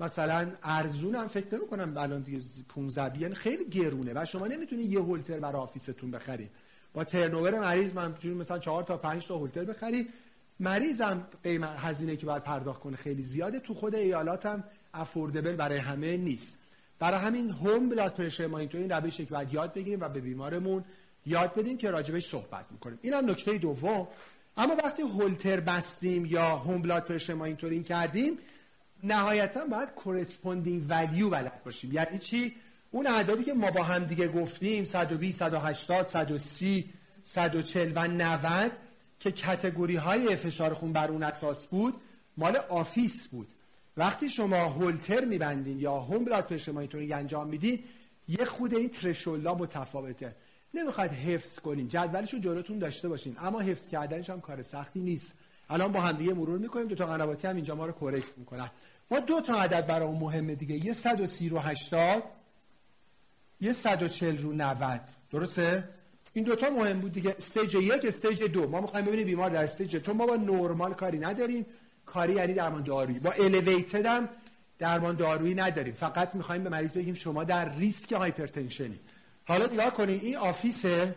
مثلا ارزون هم فکر نمی کنم الان دیگه 15 یعنی خیلی گرونه و شما نمی‌تونید یه هولتر برای آفیستون بخرید با ترنوور مریض من مثلا 4 تا 5 تا هولتر بخری. مریضم قیمت هزینه که باید پرداخت کنه خیلی زیاده. تو خود ایالاتم افوردبل برای همه نیست. برای همین home blood pressure monitoring روشی که باید یاد بگیریم و به بیمارمون یاد بدیم که راجبش صحبت می‌کنیم. اینم نکته دوم. اما وقتی هولتر بستیم یا home blood pressure monitoring کردیم نهایتا باید corresponding value بلد باشیم. یعنی چی؟ اون اعدادی که ما با هم دیگه گفتیم 120 180 130 140 و 90 که category های فشار خون بر اون اساس بود مال office بود. وقتی شما هولتر میبندین یا home blood pressure monitoring انجام میدین یه خرده این threshold ها متفاوته. نمی‌خواد حفظ کنین. جدولش رو جلوتون داشته باشین. اما حفظ کردنش هم کار سختی نیست. الان با هم دیگه مرور می‌کنیم. دکتر قنواتی هم اینجا ما رو correct می‌کنن. ما دو تا عدد برامون مهمه دیگه. یه 130 رو 80 یه 140 رو 90 درسته؟ این دوتا مهم بود دیگه. stage یک stage دو. ما می‌خوایم ببینیم بیمار در stage چون ما با نورمال کاری نداریم. کاری یعنی درمان دارویی. با elevated هم درمان دارویی نداریم. فقط می‌خوایم به مریض بگیم شما در ریسک hypertension ی. حالا نگاه کنید این office ه.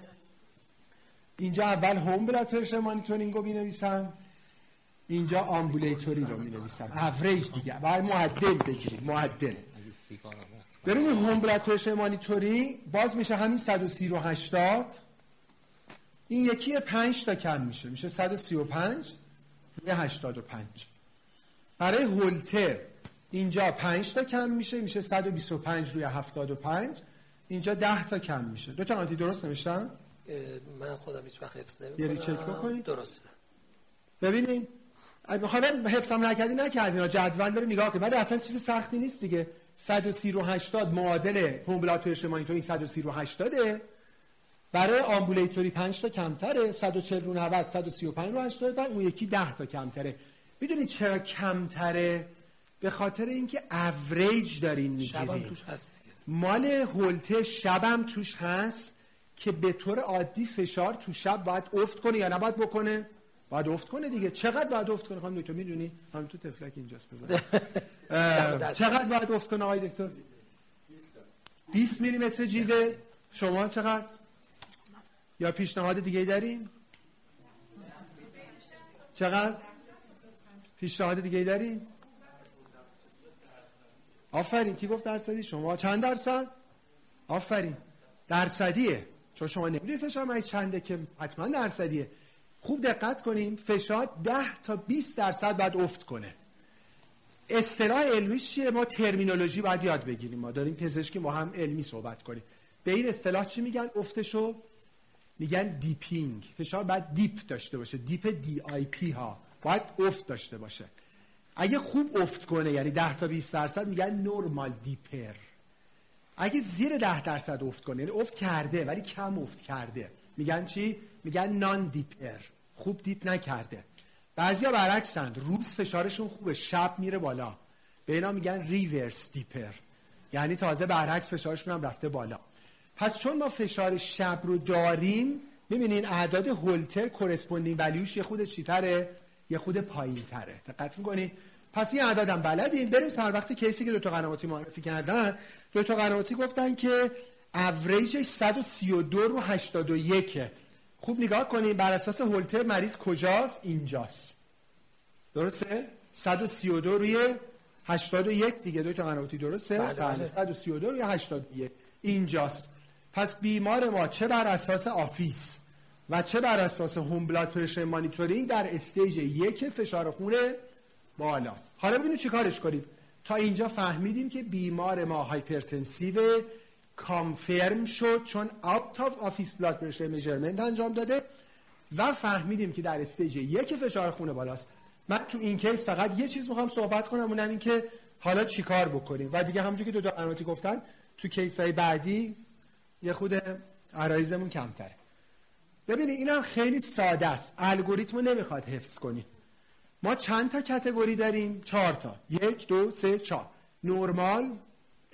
اینجا اول home blood pressure monitoring رو نویسم اینجا ambulatory رو نویسم اوریج دیگه. باید معدل بگیریم معدل. ببینید home blood pressure monitoring باز میشه همین 130 رو 80 این یکی 5 تا کم میشه. میشه 135 روی 85 برای هولتر اینجا 5 تا کم میشه. میشه 125 روی 75 اینجا 10 تا کم میشه. دو تا آنتی درست نوشتم من خودم هیچ وقت حفظ نمی‌کنم. یه چک بکنید. درسته. ببینین. حالا حفظم نکردی نکردین جدول داره نگاه کنید. ولی اصلا چیز سختی نیست دیگه. 130 رو 80 معادل هومبلاتور مانیتورینگ 130 رو 80 برای آمبولیتوری 5 تا کمتره. 140 رو 90 135 رو 80 بعد اون یکی 10 تا کمتره. می‌دونید چرا کمتره؟ به خاطر اینکه اوریج دارین می‌گیرین. توش هست مال هولته شبم توش هست که به طور عادی فشار تو شب باید افت کنه یا نباید بکنه؟ باید افت کنه دیگه. چقدر باید افت کنه خانم دکتر؟ می‌دونی؟ هم تو تفلک اینجاست بزن. چقدر باید افت کنه آقای دکتر؟ 20 میلی متر جیوه. شما چقدر؟ یا پیشنهاد دیگه دارین؟ چقدر؟ پیشنهاد دیگه دارین؟ آفرین کی گفت درصدی؟ شما چند درصد؟ آفرین درصدیه. چون شما نمی‌دونی فشار مریض چنده که حتما درصدیه. خوب دقت کنیم فشار 10 تا 20 درصد باید افت کنه. اصطلاح علمیش چیه؟ ما ترمینولوژی باید یاد بگیریم. ما داریم پزشکی ما هم علمی صحبت کنیم. به این اصطلاح چی میگن؟ افتشو میگن dipping. فشار باید dip داشته باشه. dip DIP ها. باید افت داشته باشه. اگه خوب افت کنه یعنی 10 تا 20 درصد میگن normal dipper. اگه زیر 10 درصد افت کنه یعنی افت کرده ولی کم افت کرده. میگن چی؟ میگن non-dipper. خوب dip نکرده. بعضیا برعکسند روز فشارشون خوبه شب میره بالا. به اینا میگن reverse dipper. یعنی تازه برعکس فشارشون هم رفته بالا. پس چون ما فشار شب رو داریم می‌بینین اعداد هولتر corresponding value ش یه خرده چیتره؟ یه خرده پایین تره دقت می‌کنید پس این اعدادم بلدیم. بریم سر وقت case ی که دکتر قنواتی معرفی کردن. دکتر قنواتی گفتن که اوریجش 132 رو 81 خوب نگاه کنیم. بر اساس هولتر مریض کجاست؟ اینجاست. درسته؟ 132 روی 81 دیگه دکتر قنواتی درسته؟ بله, بله. 132 روی 81 اینجاست. پس بیمار ما چه بر اساس office؟ و چه بر اساس home blood pressure monitoring در stage یک فشار خون بالاست. حالا ببینیم چیکارش کنیم. تا اینجا فهمیدیم که بیمار ما hypertensive confirm شد چون out of office blood pressure measurement انجام داده و فهمیدیم که در stage یک فشار خون بالاست. من تو این case فقط یه چیز می‌خوام صحبت کنم اونم این که حالا چیکار بکنیم؟ و دیگه همونجوری که دکتر گفتن تو case های بعدی یه خرده عرایضمون کمتره. ببینید این هم خیلی ساده است. الگوریتم نمی‌خواد حفظ کنید ما چند تا category داریم؟ چهار تا. یک دو سه چهار. normal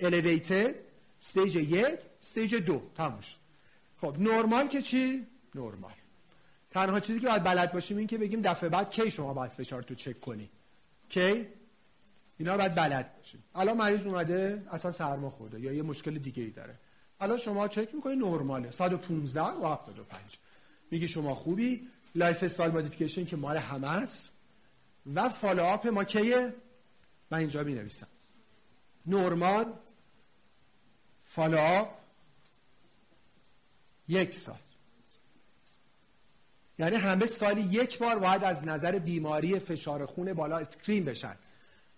elevated stage یک stage دو. تموم شد خب نورمال که چی؟ نورمال. تنها چیزی که باید بلد باشیم این که بگیم دفعه بعد کی شما باید فشارتو چک کنی؟ کی؟ اینا باید بلد باشیم. الان مریض اومده اصلا سرما خورده یا یه مشکل دیگه ای داره. الان شما چک می‌کنی نرماله 115 و 75 میگی شما خوبی؟ lifestyle modification که مال همه است. و follow-up ما کیه؟ من اینجا می نویسم normal follow-up یک سال. یعنی همه سالی یک بار باید از نظر بیماری فشار خون بالا screen بشن.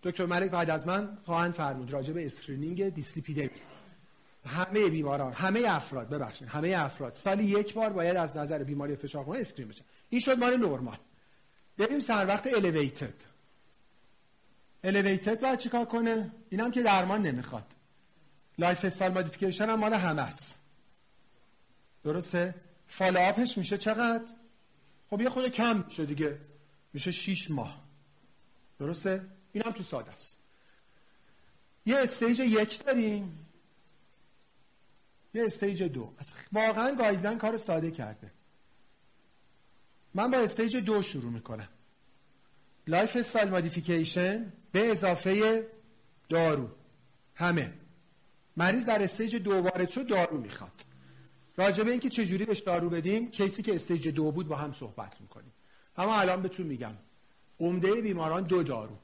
دکتر ملک بعد از من خواهند فرمود راجع به screening دیسلیپیدمی. همه بیماران همه افراد ببخشید همه افراد. سالی یک بار باید از نظر بیماری فشار خون screen بشن این شد مال نورمال. بریم سر وقت elevated elevated باید چیکار کنه؟ اینم که درمان نمی‌خواد. lifestyle modification هم مال همه است. درسته؟ follow-up ش میشه چقدر؟ خب یه خرده کم میشه دیگه. میشه 6 ماه. درسته؟ این هم تو ساده است. یه stage یک داریم. یه stage دو. واقعا guideline کار ساده کرده. من با stage دو شروع می‌کنم. lifestyle modification به اضافه دارو. همه. مریض در stage دو وارد شد دارو می‌خواد. راجع به اینکه چجوری بهش دارو بدیم case ی که stage دو بود با هم صحبت می‌کنیم. اما الان بهتون میگم. عمده بیماران دو دارو.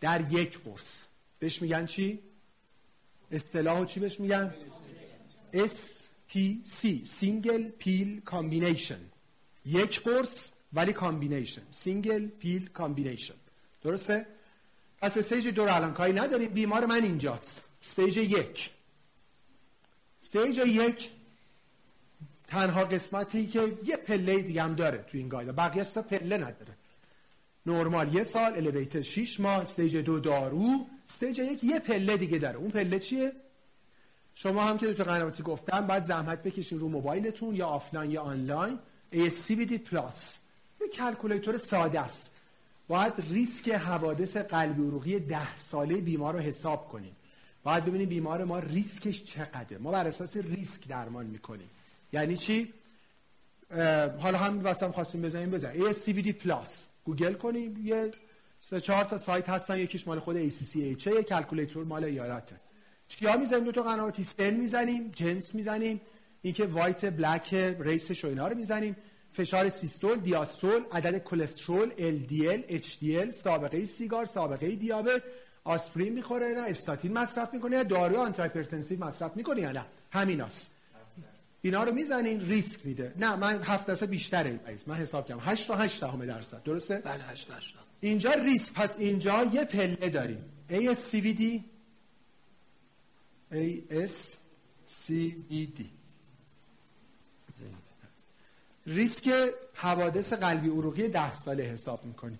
در یک قرص. بهش میگن چی؟ اصطلاح چی بهش میگن؟ SPC single pill combination یک قرص ولی combination single pill combination درسته؟ پس stage دو رو الان کاری نداریم. بیمار من اینجاست. stage یک. stage یک تنها قسمتی که یه پله دیگه هم داره تو این guide ه بقیه تا پله نداره. نرمال یه سال الیویتر 6 ماه stage دو دارو. stage یک یه پله دیگه داره. اون پله چیه؟ شما هم که دکتر قنواتی گفتم بعد زحمت بکشین رو موبایلتون یا آفلاین یا آنلاین. ASCVD plus یه calculator ساده است. باید ریسک حوادث قلبی عروقی ده ساله بیمار رو حساب کنیم باید ببینیم بیمار ما ریسکش چقدره. ما بر اساس ریسک درمان می‌کنیم. یعنی چی؟ حالا هم واسم خواستیم بزنیم بزنیم ASCVD plus گوگل کنیم یه سه چهار تا سایت هستن. یکیش مال خود ACC ه یه calculator مال ایالته. چیا می‌زنیم؟ دو تا قنواتی سن می‌زنیم جنس می‌زنیم. اینکه وایت بلک ریسش و اینا رو می‌زنیم. فشار سیستول دیاستول عدد کلسترول LDL HDL سابقه سیگار سابقه دیابت آسپرین می‌خوره نه استاتین مصرف می‌کنه. یا دارو آنتی مصرف می‌کنه یا نه؟ همیناست. اینا رو می‌زنین ریسک میده. نه من 7 درصد بیشتره من حساب کردم. 8 تا 8 دهم درصد. درسته؟ بله 8 8 اینجا ریسک. پس اینجا یه پله داریم. ASCVD ASCVD ریسک حوادث قلبی عروقی ده ساله حساب می‌کنیم.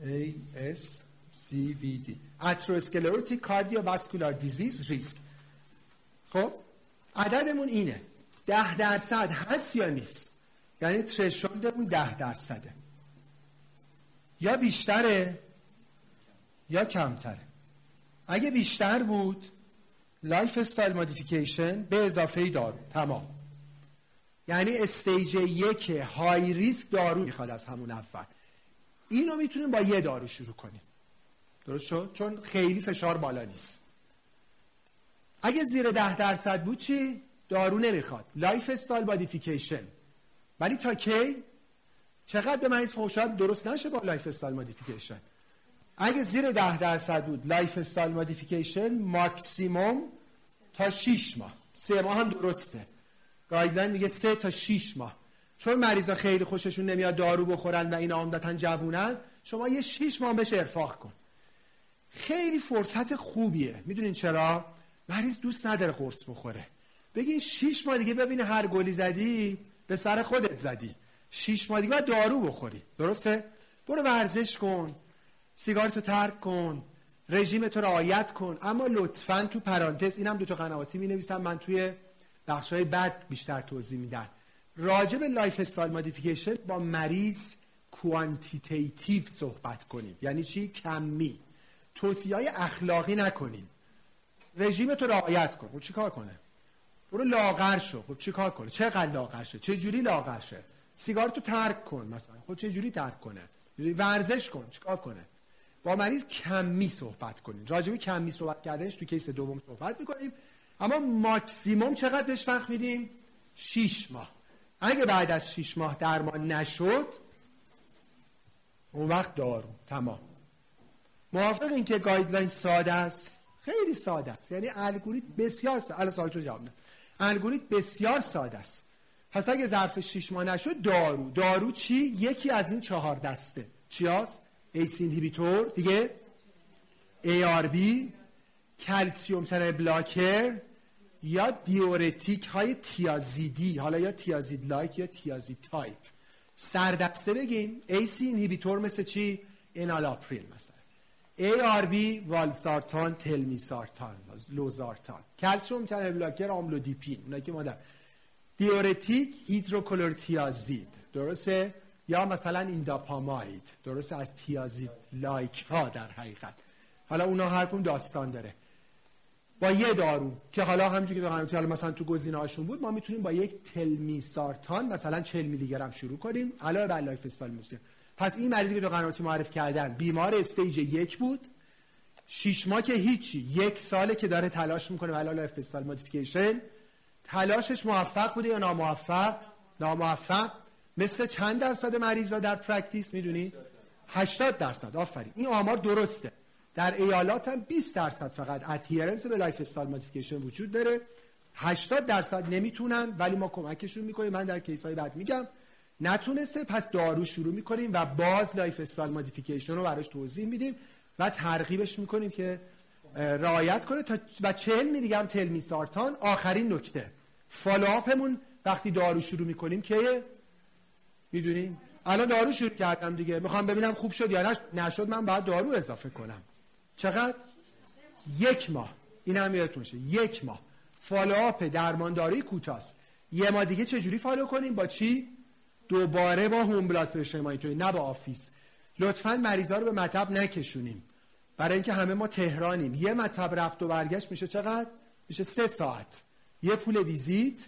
ASCVD اتروسکلروتیک کاردیوواسکولار دیزیز ریسک خب عددمون اینه. ده درصد هست یا نیست؟ یعنی threshold مون ده درصده. یا بیشتره یا کمتره. اگه بیشتر بود lifestyle modification به اضافه دارو. تمام. یعنی stage یک های ریسک دارو می‌خواد از همون اول. اینو می‌تونیم با یه دارو شروع کنیم. درست شد؟ چون خیلی فشار بالا نیست. اگه زیر ده درصد بود چی؟ دارو نمی‌خواد. lifestyle modification. ولی تا کی؟ چقدر به مریض فرصت درست نشه با lifestyle modification. اگه زیر ده درصد بود lifestyle modification maximum تا 6 ماه. سه ماه هم درسته. guideline میگه سه تا 6 ماه. چون مریضا خیلی خوششون نمیاد دارو بخورن و اینا عمدتا جوونن شما یه 6 ماه بهش ارفاق کن. خیلی فرصت خوبیه. می‌دونین چرا؟ مریض دوست نداره قرص بخوره. بگین 6 ماه دیگه ببینه هر گلی زدی به سر خودت زدی. 6 ماه دیگه دارو بخوری. درسته؟ برو ورزش کن. سیگارتو ترک کن رژیمتو رعایت کن. اما لطفا تو پرانتز اینم دکتر قنواتی می نویسم من توی بخش های بعد بیشتر توضیح میدن راجع به lifestyle modification با مریض quantitative صحبت کنید یعنی چی؟ کمی. توصیه های اخلاقی نکنید رژیم تو رعایت کن. خب چیکار کنه؟ برو لاغر شو. خب چیکار کنه؟ چقدر لاغر شه؟ چه جوری لاغر شه؟ سیگار تو ترک کن مثلا. خب چه جوری ترک کنه؟ ورزش کن. چیکار کنه؟ با مریض کمی صحبت کنیم. راجبی کمی صحبت کردنش تو کیس دوم صحبت می‌کنیم. اما ماکسیموم چقدر بهش وقت میدیم؟ 6 ماه. اگه بعد از 6 ماه درمان نشد اون وقت دارو. تمام. موافق این که guideline ساده است؟ خیلی ساده است. یعنی الگوریتم بسیار ساده الان سوالتون جواب الگوریتم بسیار ساده است. پس اگه ظرف 6 ماه نشد دارو. دارو چی؟ یکی از این چهار دسته. چی هست؟ ACE inhibitor دیگه ARB calcium channel blocker یا دیورتیک های تیازیدی. حالا یا thiazide like یا thiazide type سردسته بگیم. ACE inhibitor مثل چی؟ انالاپریل مثلا. ARB والسارتان تلمیسارتان لوزارتان. calcium channel blocker آملودیپین. اونایی که ما در دیورتیک هیدروکلورتیازید. درسته؟ یا مثلا اینداپاماید درست از thiazide like ها در حقیقت. حالا اونا هر کدوم داستان داره. با یه دارو که حالا همونجوری که حالا مثلا تو گزینه هاشون بود ما می‌تونیم با یک تلمیسارتان مثلا 40 میلی گرم شروع کنیم. علاوه بر lifestyle می‌تونیم پس این مریضی که دکتر قنواتی معرفی کردن بیمار stage یک بود. شش ماه که هیچی. یک ساله که داره تلاش می‌کنه برای lifestyle modification. تلاشش موفق بوده یا ناموفق؟ ناموفق. مثل چند درصد مریضا در practice می‌دونید 80 درصد. آفرین. این آمار درسته. در ایالات هم 20 درصد فقط. adherence به lifestyle modification وجود داره. 80 درصد نمی‌تونن ولی ما کمکشون می‌کنیم. من در case های بعد میگم. نتونسته پس دارو شروع می‌کنیم و باز lifestyle modification رو براش توضیح میدیم و ترغیبش می‌کنیم که رعایت کنه تا و 40 میلی تلمیسارتان آخرین نکته. follow-up مون وقتی دارو شروع می‌کنیم که می‌دونین الان دارو شروع کردم دیگه. می‌خوام ببینم خوب شد یا نشد. من باید دارو اضافه کنم. چقدر؟ یک ماه. این هم یادتون شه یک ماه. follow-up درمان دارویی کوتاست. یه ماه دیگه چه جوری follow کنیم؟ با چی؟ دوباره با home blood pressure monitoring نه با office. لطفا مریضا رو به مطب نکشونیم. برای اینکه همه ما تهرانیم. یه مطب رفت و برگشت میشه چقدر؟ میشه سه ساعت. یه پول ویزیت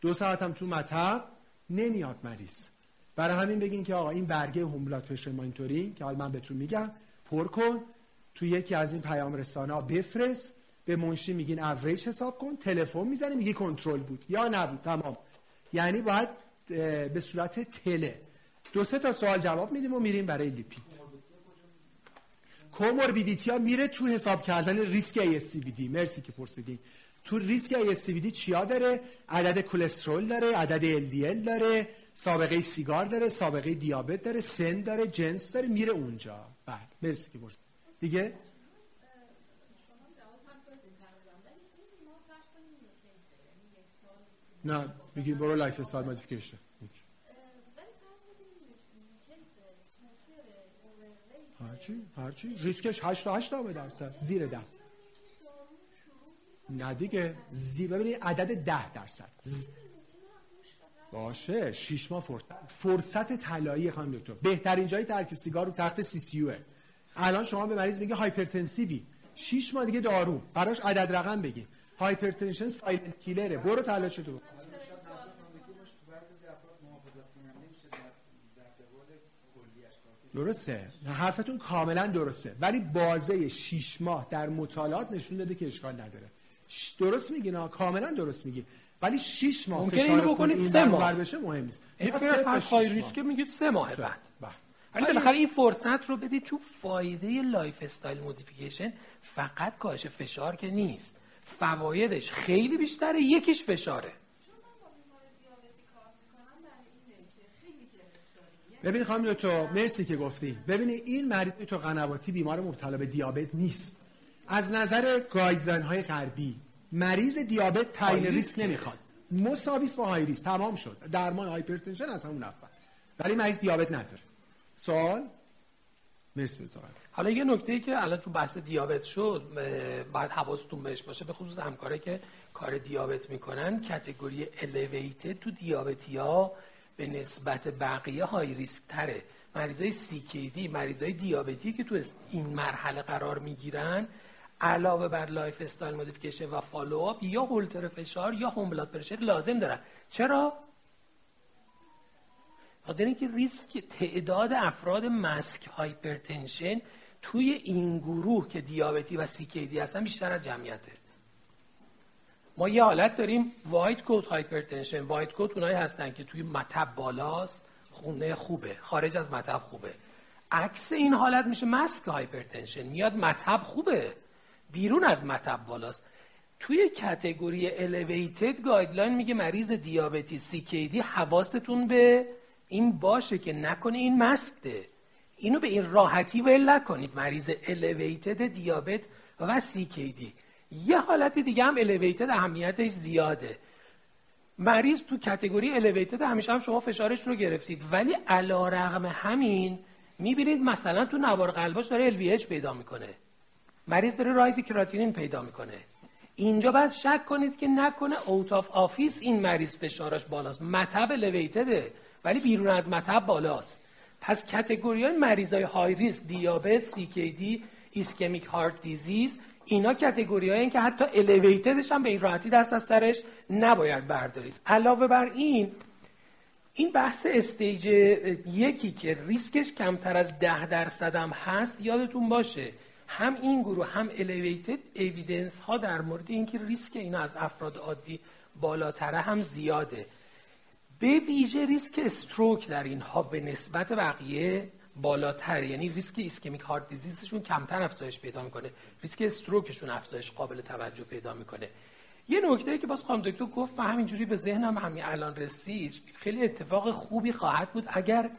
دو ساعت هم تو مطب. نمیاد مریض. برای همین بگین که آقا این برگه home blood pressure monitoring که حالا من بهتون میگم پر کن تو یکی از این پیام رسانا بفرست به منشی میگین اوریج حساب کن تلفن می‌زنی میگی کنترل بود یا نبود تمام. یعنی باید به صورت tele. دو سه تا سوال جواب میدیم و میریم برای لیپید. comorbidity ها میره تو حساب کردن ریسک دیگه مرسی که پرسیدین. تو ریسک دیگه چیا داره؟ عدد کلسترول داره؟ عدد LDL داره؟ سابقه سیگار داره سابقه دیابت داره سن داره جنس داره میره اونجا. بعد مرسی که پرسیدین دیگه؟ نه میگی برو lifestyle modification هرچی هرچی. ریسکش 8 تا 8 درصد زیر 10 نه دیگه. زیر ببینید عدد 10 درصد. باشه 6 ماه فرصت فرصت طلایی خانم دکتر. بهترین جای ترک سیگار رو تخت CC الان شما به مریض میگه hypertensiveی. 6 ماه دیگه دارو. براش عدد رقم بگیم. hypertension silent killer ه. برو تلاش تو. درسته. حرفتون کاملا درسته. ولی بازه 6 ماه در مطالعات نشون داده که اشکال نداره. درست میگی نه کاملا درست میگی. ولی 6 ماه ممکنه اینو بکنید سه ماه. بشه مهم نیست. این high risk میگید سه ماه. بعد. ولی بالاخره این فرصت رو بدید چون فایده lifestyle modification فقط کاهش فشار که نیست. فوایدش خیلی بیشتره یکیش فشاره. ببین خانم تو مرسی که گفتی. ببینید این مریض تو قنواتی بیمار مبتلا به دیابت نیست. از نظر guideline های غربی مریض دیابت تعیین ریسک نمی‌خواد. مساویس با high risk تمام شد. درمان hypertension از همون اول. ولی مریض دیابت نداره. سوال؟ مرسی تو حالا یه نکته ای که الان چون بحث دیابت شد باید حواستون بهش باشه. به خصوص همکاره که کار دیابت می‌کنن category elevated تو دیابتی ها به نسبت بقیه high risk تره. مریضای CKD مریضای دیابتی که تو این مرحله قرار می‌گیرن علاوه بر lifestyle modification و follow-up یا هولتر فشار یا home blood pressure لازم دارن. چرا؟ خاطر اینکه ریسک تعداد افراد masked hypertension توی این گروه که دیابتی و CKD هستن بیشتر از جمعیته. ما یه حالت داریم white coat hypertension. white coat اونایی هستن که توی مطب بالاست. خونه خوبه. خارج از مطب خوبه. عکس این حالت میشه masked hypertension. میاد مطب خوبه. بیرون از مطب بالاست. توی category elevated guideline میگه مریض دیابتی CKD حواستون به این باشه که نکنه این masked ه. اینو به این راحتی ول نکنید. مریض elevated دیابت و CKD یه حالت دیگه هم elevated اهمیتش زیاده. مریض تو category elevated همیشه هم شما فشارش رو گرفتید. ولی علی‌رغم همین می‌بینید مثلا تو نوار قلباش داره LVH پیدا می‌کنه. مریض داره rise کراتینین پیدا می‌کنه. اینجا باید شک کنید که نکنه out of office این مریض فشارش بالاست. مطب elevated ه ولی بیرون از مطب بالاست. پس category های مریض های high risk دیابت CKD ischemic heart disease اینا category این که حتی elevated ش هم به این راحتی دست از سرش نباید بردارید. علاوه بر این این بحث stage یکی که ریسکش کمتر از ده درصد هم هست یادتون باشه. هم این گروه هم elevated evidence ها در مورد اینکه ریسک اینا از افراد عادی بالاتره هم زیاده. به ویژه risk stroke در اینها به نسبت بقیه بالاتر یعنی risk ischemic heart disease شون کمتر افزایش پیدا می‌کنه. risk stroke شون افزایش قابل توجه پیدا می‌کنه. یه نکته که باز خانم دکتر گفت و همینجوری به ذهنم همین الان رسید خیلی اتفاق خوبی خواهد بود اگر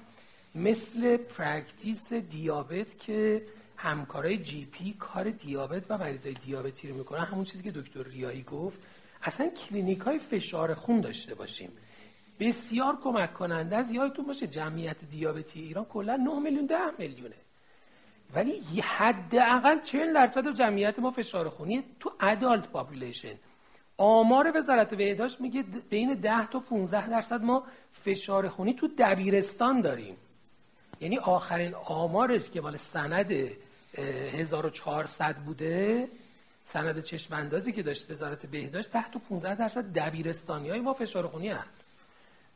مثل practice دیابت که همکارای GP کار دیابت و مریضای دیابتی رو می‌کنن. همون چیزی که دکتر ریایی گفت. اصلا کلینیک های فشار خون داشته باشیم. بسیار کمک کننده از یادتون باشه جمعیت دیابتی ایران کلا 9 میلیون 10 میلیونه. ولی حداقل 40 درصد جمعیت ما فشار خونی تو adult population آمار وزارت بهداشت میگه بین 10 تا 15 درصد ما فشار خونی تو دبیرستان داریم. یعنی آخرین آمارش که مال سند 1400 بوده. سند چشم اندازی که داشت وزارت بهداشت 10 تا 15 درصد دبیرستانی های ما فشار خونی هست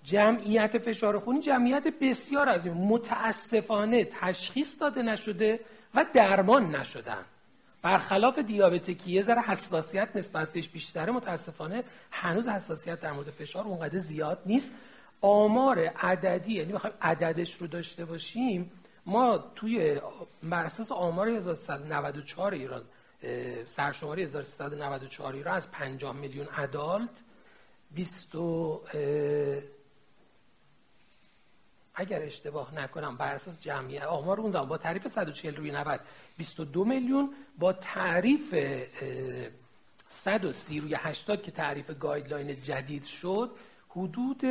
جمعیت فشار خونی جمعیت بسیار از این متاسفانه تشخیص داده نشده و درمان نشدن. برخلاف دیابت که یه ذره حساسیت نسبت بهش بیشتره. متاسفانه هنوز حساسیت در مورد فشار اونقدر زیاد نیست. آمار عددی یعنی بخوایم عددش رو داشته باشیم ما توی بر اساس آمار 1394 ایران سرشماری 1394 ایران از 50 میلیون ادالت 20 اگر اشتباه نکنم بر اساس جمعیت آمار اون زمان با تعریف 140 روی 90 22 میلیون با تعریف 130 روی 80 که تعریف گایدلاین جدید شد حدود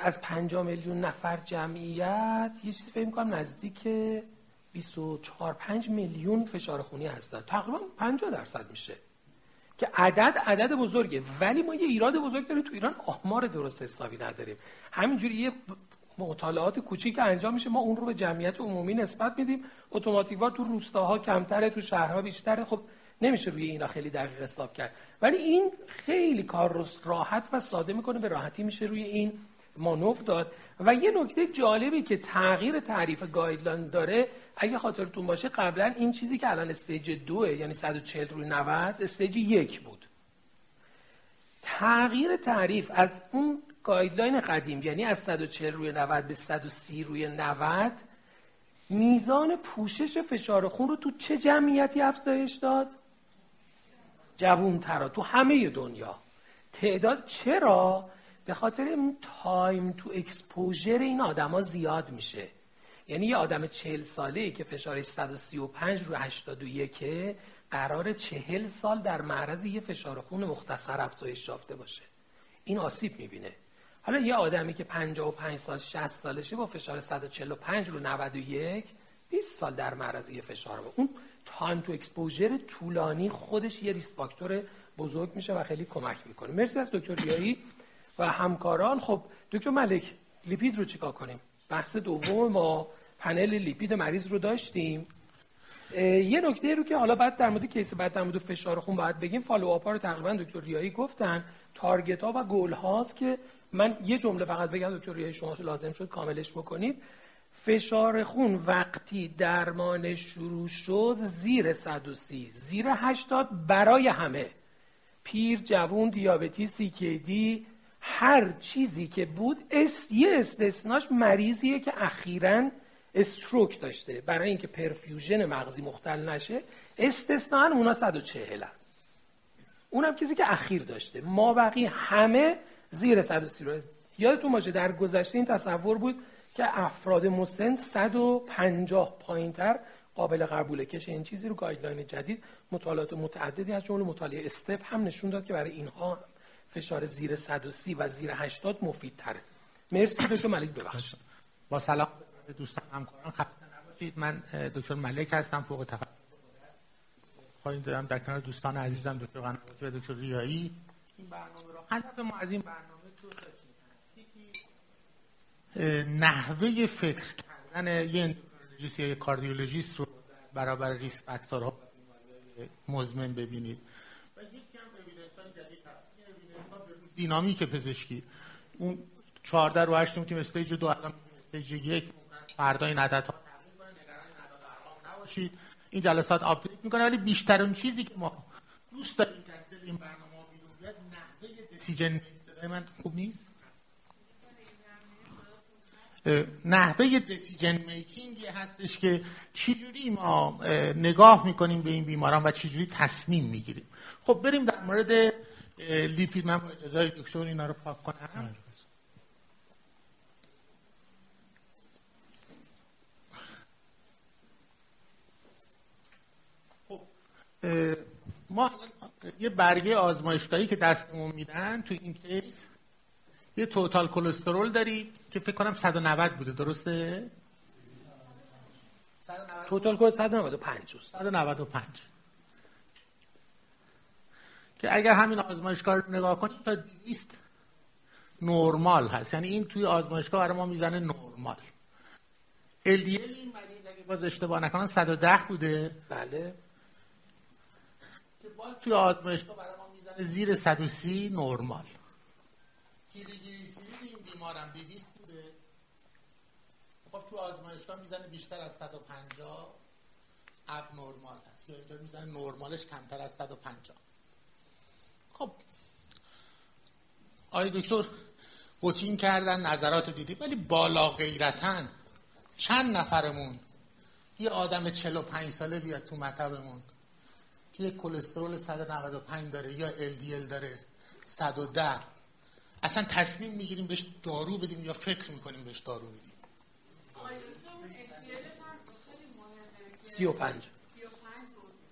از 50 میلیون نفر جمعیت یه چیزی فکر کنم نزدیک 24 5 میلیون فشار خونی هستن. تقریبا 50 درصد میشه. که عدد عدد بزرگه. ولی ما یه ایراد بزرگ داریم تو ایران آمار درست حسابی نداریم. همینجوری یه مطالعات کوچیک انجام میشه. ما اون رو به جمعیت عمومی نسبت میدیم. اتوماتیکوار تو روستاها کمتره تو شهرها بیشتره. خب نمیشه روی اینا خیلی دقیق حساب کرد. ولی این خیلی کار رو راحت و ساده می‌کنه به راحتی میشه روی این مانور داد و یه نکته جالبی که تغییر تعریف guideline داره اگه خاطرتون باشه قبلا این چیزی که الان stage دوه یعنی 140 روی 90 stage یک بود. تغییر تعریف از اون guideline قدیم یعنی از 140 روی 90 به 130 روی 90 میزان پوشش فشار خون رو تو چه جمعیتی افزایش داد؟ جوون ترا تو همه دنیا تعداد چرا؟ به خاطر این time to exposure این آدما زیاد میشه یعنی یه آدم چهل ساله ای که فشارش 135 رو 81 قرار چهل سال در معرض یه فشار خون مختصر افزایش یافته باشه این آسیب می‌بینه حالا یه آدمی که 55 سال 60 سالشه با فشار 145 رو 91 20 سال در معرض یه فشار. اون time to exposure طولانی خودش یه risk factor بزرگ میشه و خیلی کمک می‌کنه. مرسی از دکتر ریایی و همکاران. خب دکتر ملک لیپید رو چیکار کنیم؟ بحث دوم ما پنل لیپید مریض رو داشتیم. یه نکته رو که حالا بعد در مورد case بعد در مورد فشار خون باید بگیم follow-up رو تقریبا دکتر ریایی گفتن. target ها و گل هاست که من یه جمله فقط بگم دکتر ریایی شما لازم شد کاملش بکنید. فشار خون وقتی درمان شروع شد زیر 130 زیر 80 برای همه. پیر جوون دیابتی CKD هر چیزی که بود است یه استثناش مریضیه که اخیرا stroke داشته. برای اینکه perfusion مغزی مختل نشه استثنا اونا 140 هم. اونم چیزی که اخیر داشته. ما بقی همه زیر 130 یادتون باشه در گذشته این تصور بود که افراد مسن 150 پایینتر قابل قبوله کش این چیزی رو guideline جدید مطالعات متعددی از جمله مطالعه STEP هم نشون داد که برای اینها فشار زیر 130 و زیر 80 مفید تره مرسی دکتر ملک ببخشید. با سلام دوستان همکاران. خسته نباشید. من دکتر ملک هستم فوق تخصص خواهیم دارم در کنار دوستان عزیزم دکتر قنواتی و دکتر ریایی. این برنامه رو هدف ما از این برنامه نحوه فکر کردن یه endocrinologist یا یه cardiologist رو برابر risk factor ها مزمن ببینید. و یکی هم هست دینامیک پزشکی. اون 14 رو 8 می‌تونیم stage دو الان stage یک. فردا این عدد ها نباشید. این جلسات update می‌کنه. ولی بیشتر اون چیزی که ما دوست داریم در این برنامه بیرون بیاد نحوه decision من خوب نیست. نحوه decision making هستش که چجوری ما نگاه می‌کنیم به این بیماران و چجوری تصمیم می‌گیریم. خب بریم در مورد لیپید من با اجازه دکتر اینا رو پاک کنم. خب ما یه برگه آزمایشگاهی که دستمون میدن تو این کیس یه توتال کلسترول داری که فکر کنم 190 بوده درسته؟ توتال کلسترول 195 195 که اگر همین آزمایشگاه رو نگاه کنیم تا 200 نرمال هست. یعنی این توی آزمایشگاه برای ما می‌زنه نرمال LDL این مریض اگه باز اشتباه نکنم 110 بوده. بله. که باز توی آزمایشگاه برای ما می‌زنه زیر 130 نرمال تریگلیسیرید این بیمارم 200 بوده. خب تو آزمایشگاه می‌زنه بیشتر از 150 اب نرمال هست. یا اینجا می‌زنه نرمالش کمتر از 150 خب. آی دکتر ووتین کردن نظرات دیدی؟ ولی بالا غیرتن چند نفرمون؟ یه آدم 45 ساله بیاد تو مطبمون. که یه کلسترول 195 داره یا LDL داره. 110 اصلا تصمیم می‌گیریم بهش دارو بدیم یا فکر می‌کنیم بهش دارو بدیم؟ سی و پنج.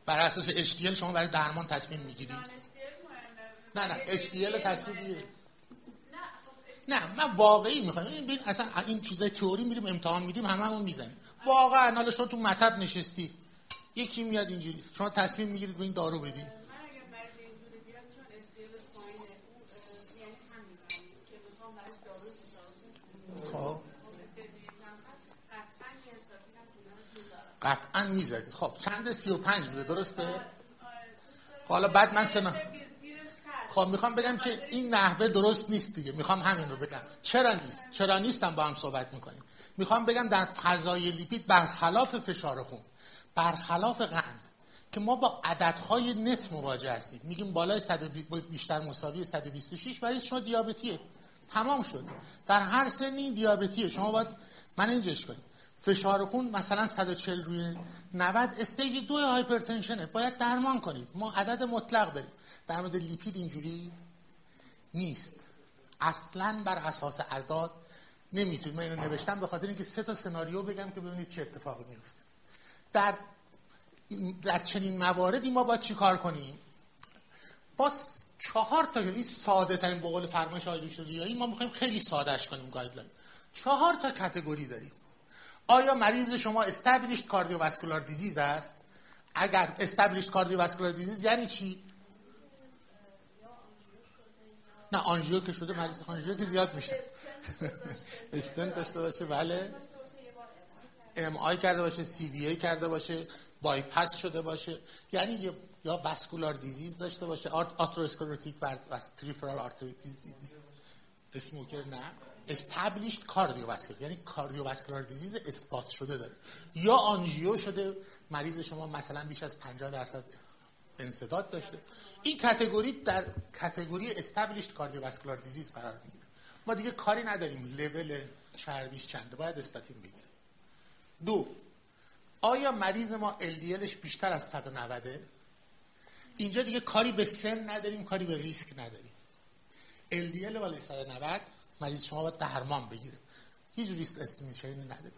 بر اساس HDL شما برای درمان تصمیم می‌گیرید؟ نه نه HDL تصمیم می‌گیرید. نه من واقعی می‌خوام. این اصلا این چیزای تئوری میریم امتحان میدیم همه همون می‌زنیم. واقعا حالا شما تو مطب نشستی یکی میاد اینجوری. شما تصمیم می‌گیرید به این دارو بدید خب قطعا می‌ذارید. خب چند سی و پنج بوده درسته؟ حالا بعد من سنا خب می‌خوام بگم که این نحوه درست نیست دیگه. می‌خوام همین رو بگم. چرا نیست؟ چرا نیستم با هم صحبت می‌کنیم؟ می‌خوام بگم در فضای لیپید برخلاف فشار خون برخلاف قند که ما با عددهای نت مواجه هستیم. میگیم بالای 100 بیشتر مساوی 126 برای شما دیابتیه. تمام شد. در هر سنی دیابتیه. شما باید من اینجاش کنیم فشار خون مثلا 140 روی 90 استیج دو هایپرتنشنه. باید درمان کنید. ما عدد مطلق داریم. در مورد لیپید اینجوری نیست. اصلا بر اساس اعداد نمی‌تونید من اینو نوشتم به خاطر اینکه سه تا سناریو بگم که ببینید چه اتفاقی میفته در در چنین مواردی ما باید چی کار کنیم؟ با چهار تا یعنی ساده ترین به قول فرمایش آقای ما می‌خوایم خیلی سادهش کنیم guideline. چهار تا category داریم. آیا مریض شما established cardiovascular disease است؟ اگر established cardiovascular disease یعنی چی؟ نه آنژیو که شده مریض آنژیو که زیاد میشه. استنت داشته باشه بله. MI کرده باشه CVA کرده باشه بایپاس شده باشه. یعنی یا vascular disease داشته باشه atherosclerotic peripheral artery smoker نه. established cardiovascular یعنی cardiovascular disease اثبات شده داره. یا آنژیو شده مریض شما مثلا بیش از 50 درصد انسداد داشته. این category در category established cardiovascular disease قرار می‌گیره. ما دیگه کاری نداریم. لول چربیش چنده. باید استاتین بگیره دو آیا مریض ما LDLش بیشتر از 190 اینجا دیگه کاری به سن نداریم کاری به ریسک نداریم. LDL بالای 190 مریض شما باید درمان بگیره. هیچ risk estimation ی نداریم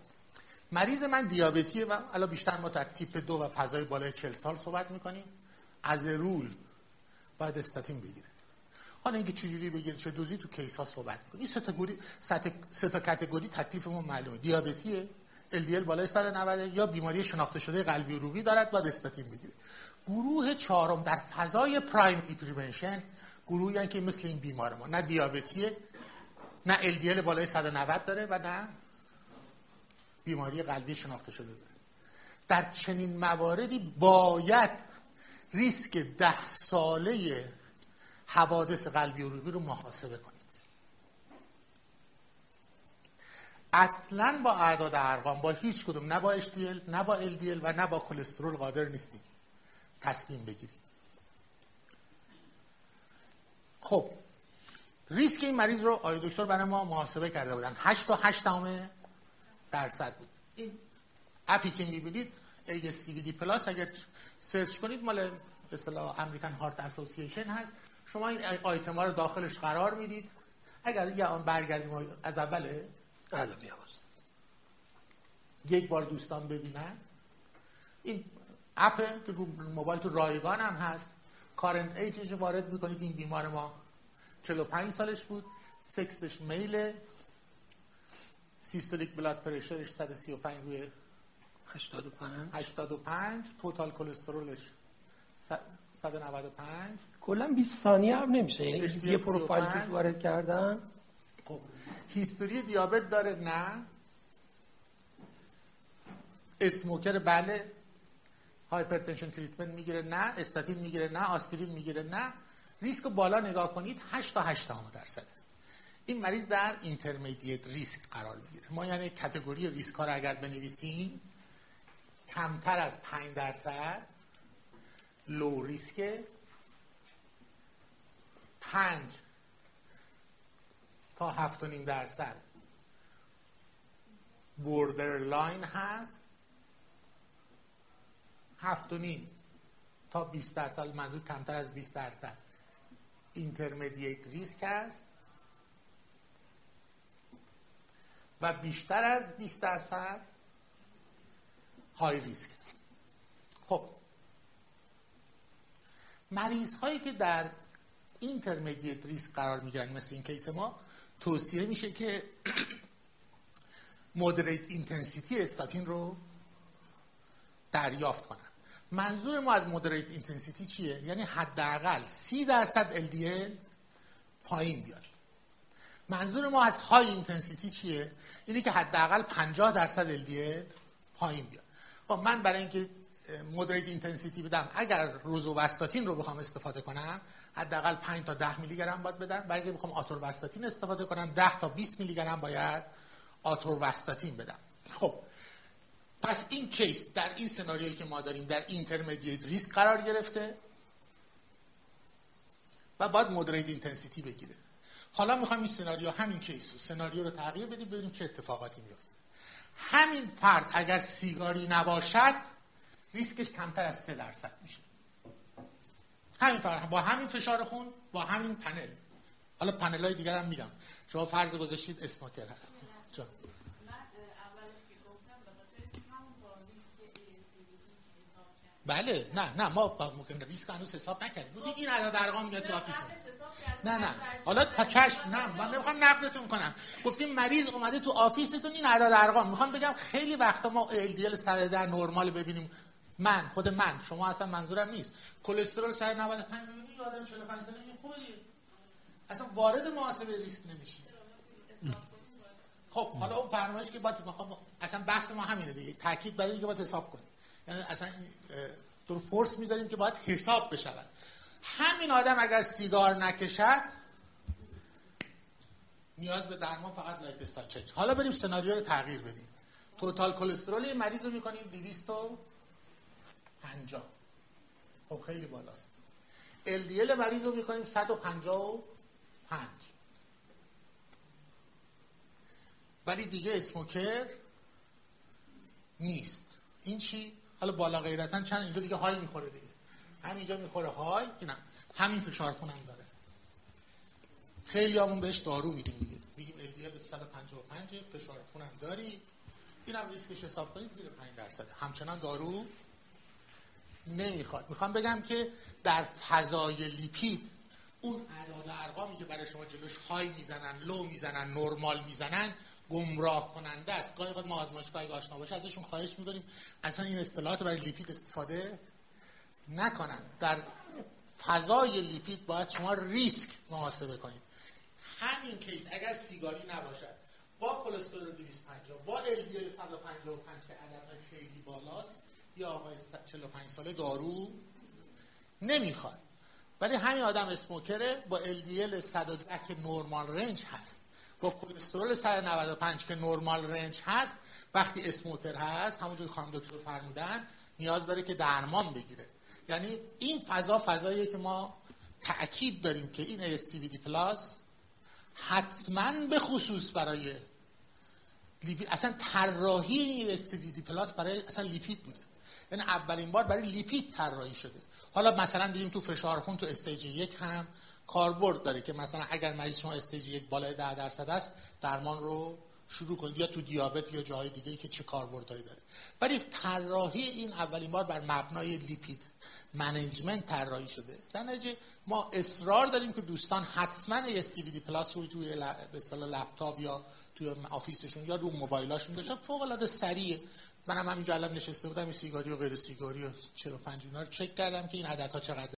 مریض من دیابتیه و الان بیشتر ما در تیپ دو و فضای بالای 40 سال صحبت می‌کنیم. از اول باید استاتین بگیره. حالا اینکه چجوری بگیره چه دوزی تو case ها صحبت می‌کنیم. این سه تا کاتگوری تکلیفمون معلومه. دیابتیه LDL بالای 190 یا بیماری شناخته شده قلبی عروقی دارد باید استاتین بگیره. گروه چهارم در فضای پرایمری پریونشن گروهی که مثل این بیمار ما نه دیابتیه نه LDL بالای 190 داره و نه بیماری قلبی شناخته شده داره. در چنین مواردی باید ریسک ده ساله حوادث قلبی عروقی رو محاسبه کنید. اصلا با اعداد ارقام با هیچ کدوم نه با HDL نه با LDL و نه با کلسترول قادر نیستیم. تصمیم بگیریم. خب ریسک این مریض رو آقای دکتر برای ما محاسبه کرده بودن. 8 تا 8 درصد بود. این اپی که می‌بینید ASCVD پلاس اگر search کنید مال اصطلاح American Heart Association هست. شما این آیتم ها رو داخلش قرار می‌دید. اگر یه آن برگردیم از اوله بله یک بار دوستان ببینن. این app که رو موبایل تو رایگان هم هست. current age ش وارد می‌کنید. این بیمار ما 45 سالش بود. sex ش male systolic blood pressure ش 135 روی 85 85 total cholesterol ش 195 کلا 20 ثانیه هم نمیشه. یعنی یه پروفایل توش وارد کردن. خب. history دیابت داره؟ نه. smoker؟ بله. hypertension treatment می‌گیره؟ نه. استاتین می‌گیره؟ نه. آسپرین می‌گیره؟ نه. ریسک بالا نگاه کنید 8 تا 8 درصد این مریض در intermediate risk قرار می‌گیره. ما یعنی category risk ها رو اگر بنویسیم کمتر از 5 درصد low risk 5 تا 7.5 درصد. borderline هست هفت و نیم تا 20 درصد. منظور کمتر از 20 درصد. intermediate risk است و بیشتر از 20 درصد high risk است خب. مریض هایی که در intermediate risk قرار می‌گیرن مثل این case ما توصیه میشه که moderate intensity statin رو دریافت کنن. منظور ما از moderate intensity چیه؟ یعنی حداقل 30 درصد LDL پایین بیاد. منظور ما از high intensity چیه؟ اینه که حداقل 50 درصد LDL پایین بیاد. خب من برای اینکه moderate intensity بدم اگر روزوواستاتین رو بخوام استفاده کنم حداقل 5 تا 10 میلی گرم باید بدم و اگه بخوام آتوروستاتین استفاده کنم 10 تا 20 میلی گرم باید آتوروستاتین بدم. خب پس این case در این سناریویی که ما داریم در intermediate risk قرار گرفته و باید moderate intensity بگیره. حالا می‌خوام این سناریو همین case scenario رو تغییر بدیم ببینیم چه اتفاقاتی میفته همین فرد اگر سیگاری نباشد ریسکش کمتر از 3 درصد میشه. همین فرد با همین فشار خون با همین پنل. حالا پنل های دیگر هم میگم. شما فرض گذاشتید smoker هست چون بله نه نه ما ممکن ریسک هنوز حساب نکردیم. بودی این عدد ارقام میاد تو آفیس نه نه. حالا تا چشم نه من نمی‌خوام نقدتون کنم. گفتیم مریض اومده تو آفیستون این عدد ارقام. می‌خوام بگم خیلی وقتا ما LDL 110 نرمال ببینیم. من خود من شما اصلا منظورم نیست. کلسترول 195 می‌بینی آدم 45 ساله میگه خوبه دیگه اصلا وارد محاسبه ریسک نمیشی. خب حالا اون برنامه‌اش که باید اصلا بحث ما همینه دیگه. تاکید برای اینکه باید حساب کنیم. یعنی اصلا تو force می‌ذاریم که باید حساب بشود. همین آدم اگر سیگار نکشد نیاز به درمان فقط lifestyle change. حالا بریم سناریو رو تغییر بدیم. total کلسترول مریض رو می‌کنیم 250 خب خیلی بالاست. LDL مریض رو می‌کنیم 155 ولی دیگه اسموکر نیست. این چی؟ حالا بالا غیرتا چند اینجا دیگه های می‌خوره دیگه. همینجا می‌خوره های اینم همین فشار خونم داره. خیلی همون بهش دارو میدیم دیگه. میگیم LDL 155 فشار خونم داری. اینم ریسکش حساب کنید زیر 5 درصد. همچنان دارو نمی‌خواد. می‌خوام بگم که در فضای لیپید اون اعداد ارقامی که برای شما جلوش های می‌زنن لو می‌زنن نرمال می‌زنن گمراه کننده است. گاهی ما آزمایشگاه آشنا باشه ازشون خواهش می‌کنیم. اصلا این اصطلاحات برای لیپید استفاده نکنن. در فضای لیپید باید شما ریسک محاسبه کنید. همین کیس اگر سیگاری نباشد با کلسترول 250 با LDL 155 که عدد خیلی بالاست یا آقای 45 ساله دارو نمی‌خواد. ولی همین آدم اسموکره با LDL 110 که نورمال رنج هست. با کلسترول 195 که normal range هست وقتی smoker هست همونجوری خانم دکتر فرمودن نیاز داره که درمان بگیره. یعنی این فضا فضاییه که ما تأکید داریم که این ASCVD Plus حتما به خصوص برای لیپید اصلا طراحی ASCVD Plus برای اصلا لیپید بوده. یعنی اولین بار برای لیپید طراحی شده. حالا مثلا دیدیم تو فشار خون تو stage یک هم کاربرد داره که مثلا اگر مریض شما stage یک بالای 10 درصد است درمان رو شروع کنید یا تو دیابت یا جاهای دیگه که چه کاربردهایی داره. ولی طراحی این اولین بار بر مبنای lipid management طراحی شده. در نتیجه ما اصرار داریم که دوستان حتما ASCVD Plus رو توی به اصطلاح لپتاپ یا توی office شون یا رو موبایلاشون داشتن. فوق العاده سریعه. منم همینجا الان نشسته بودم این سیگاری و غیر سیگاری و 45 اینا رو چک کردم که این عددها چقدر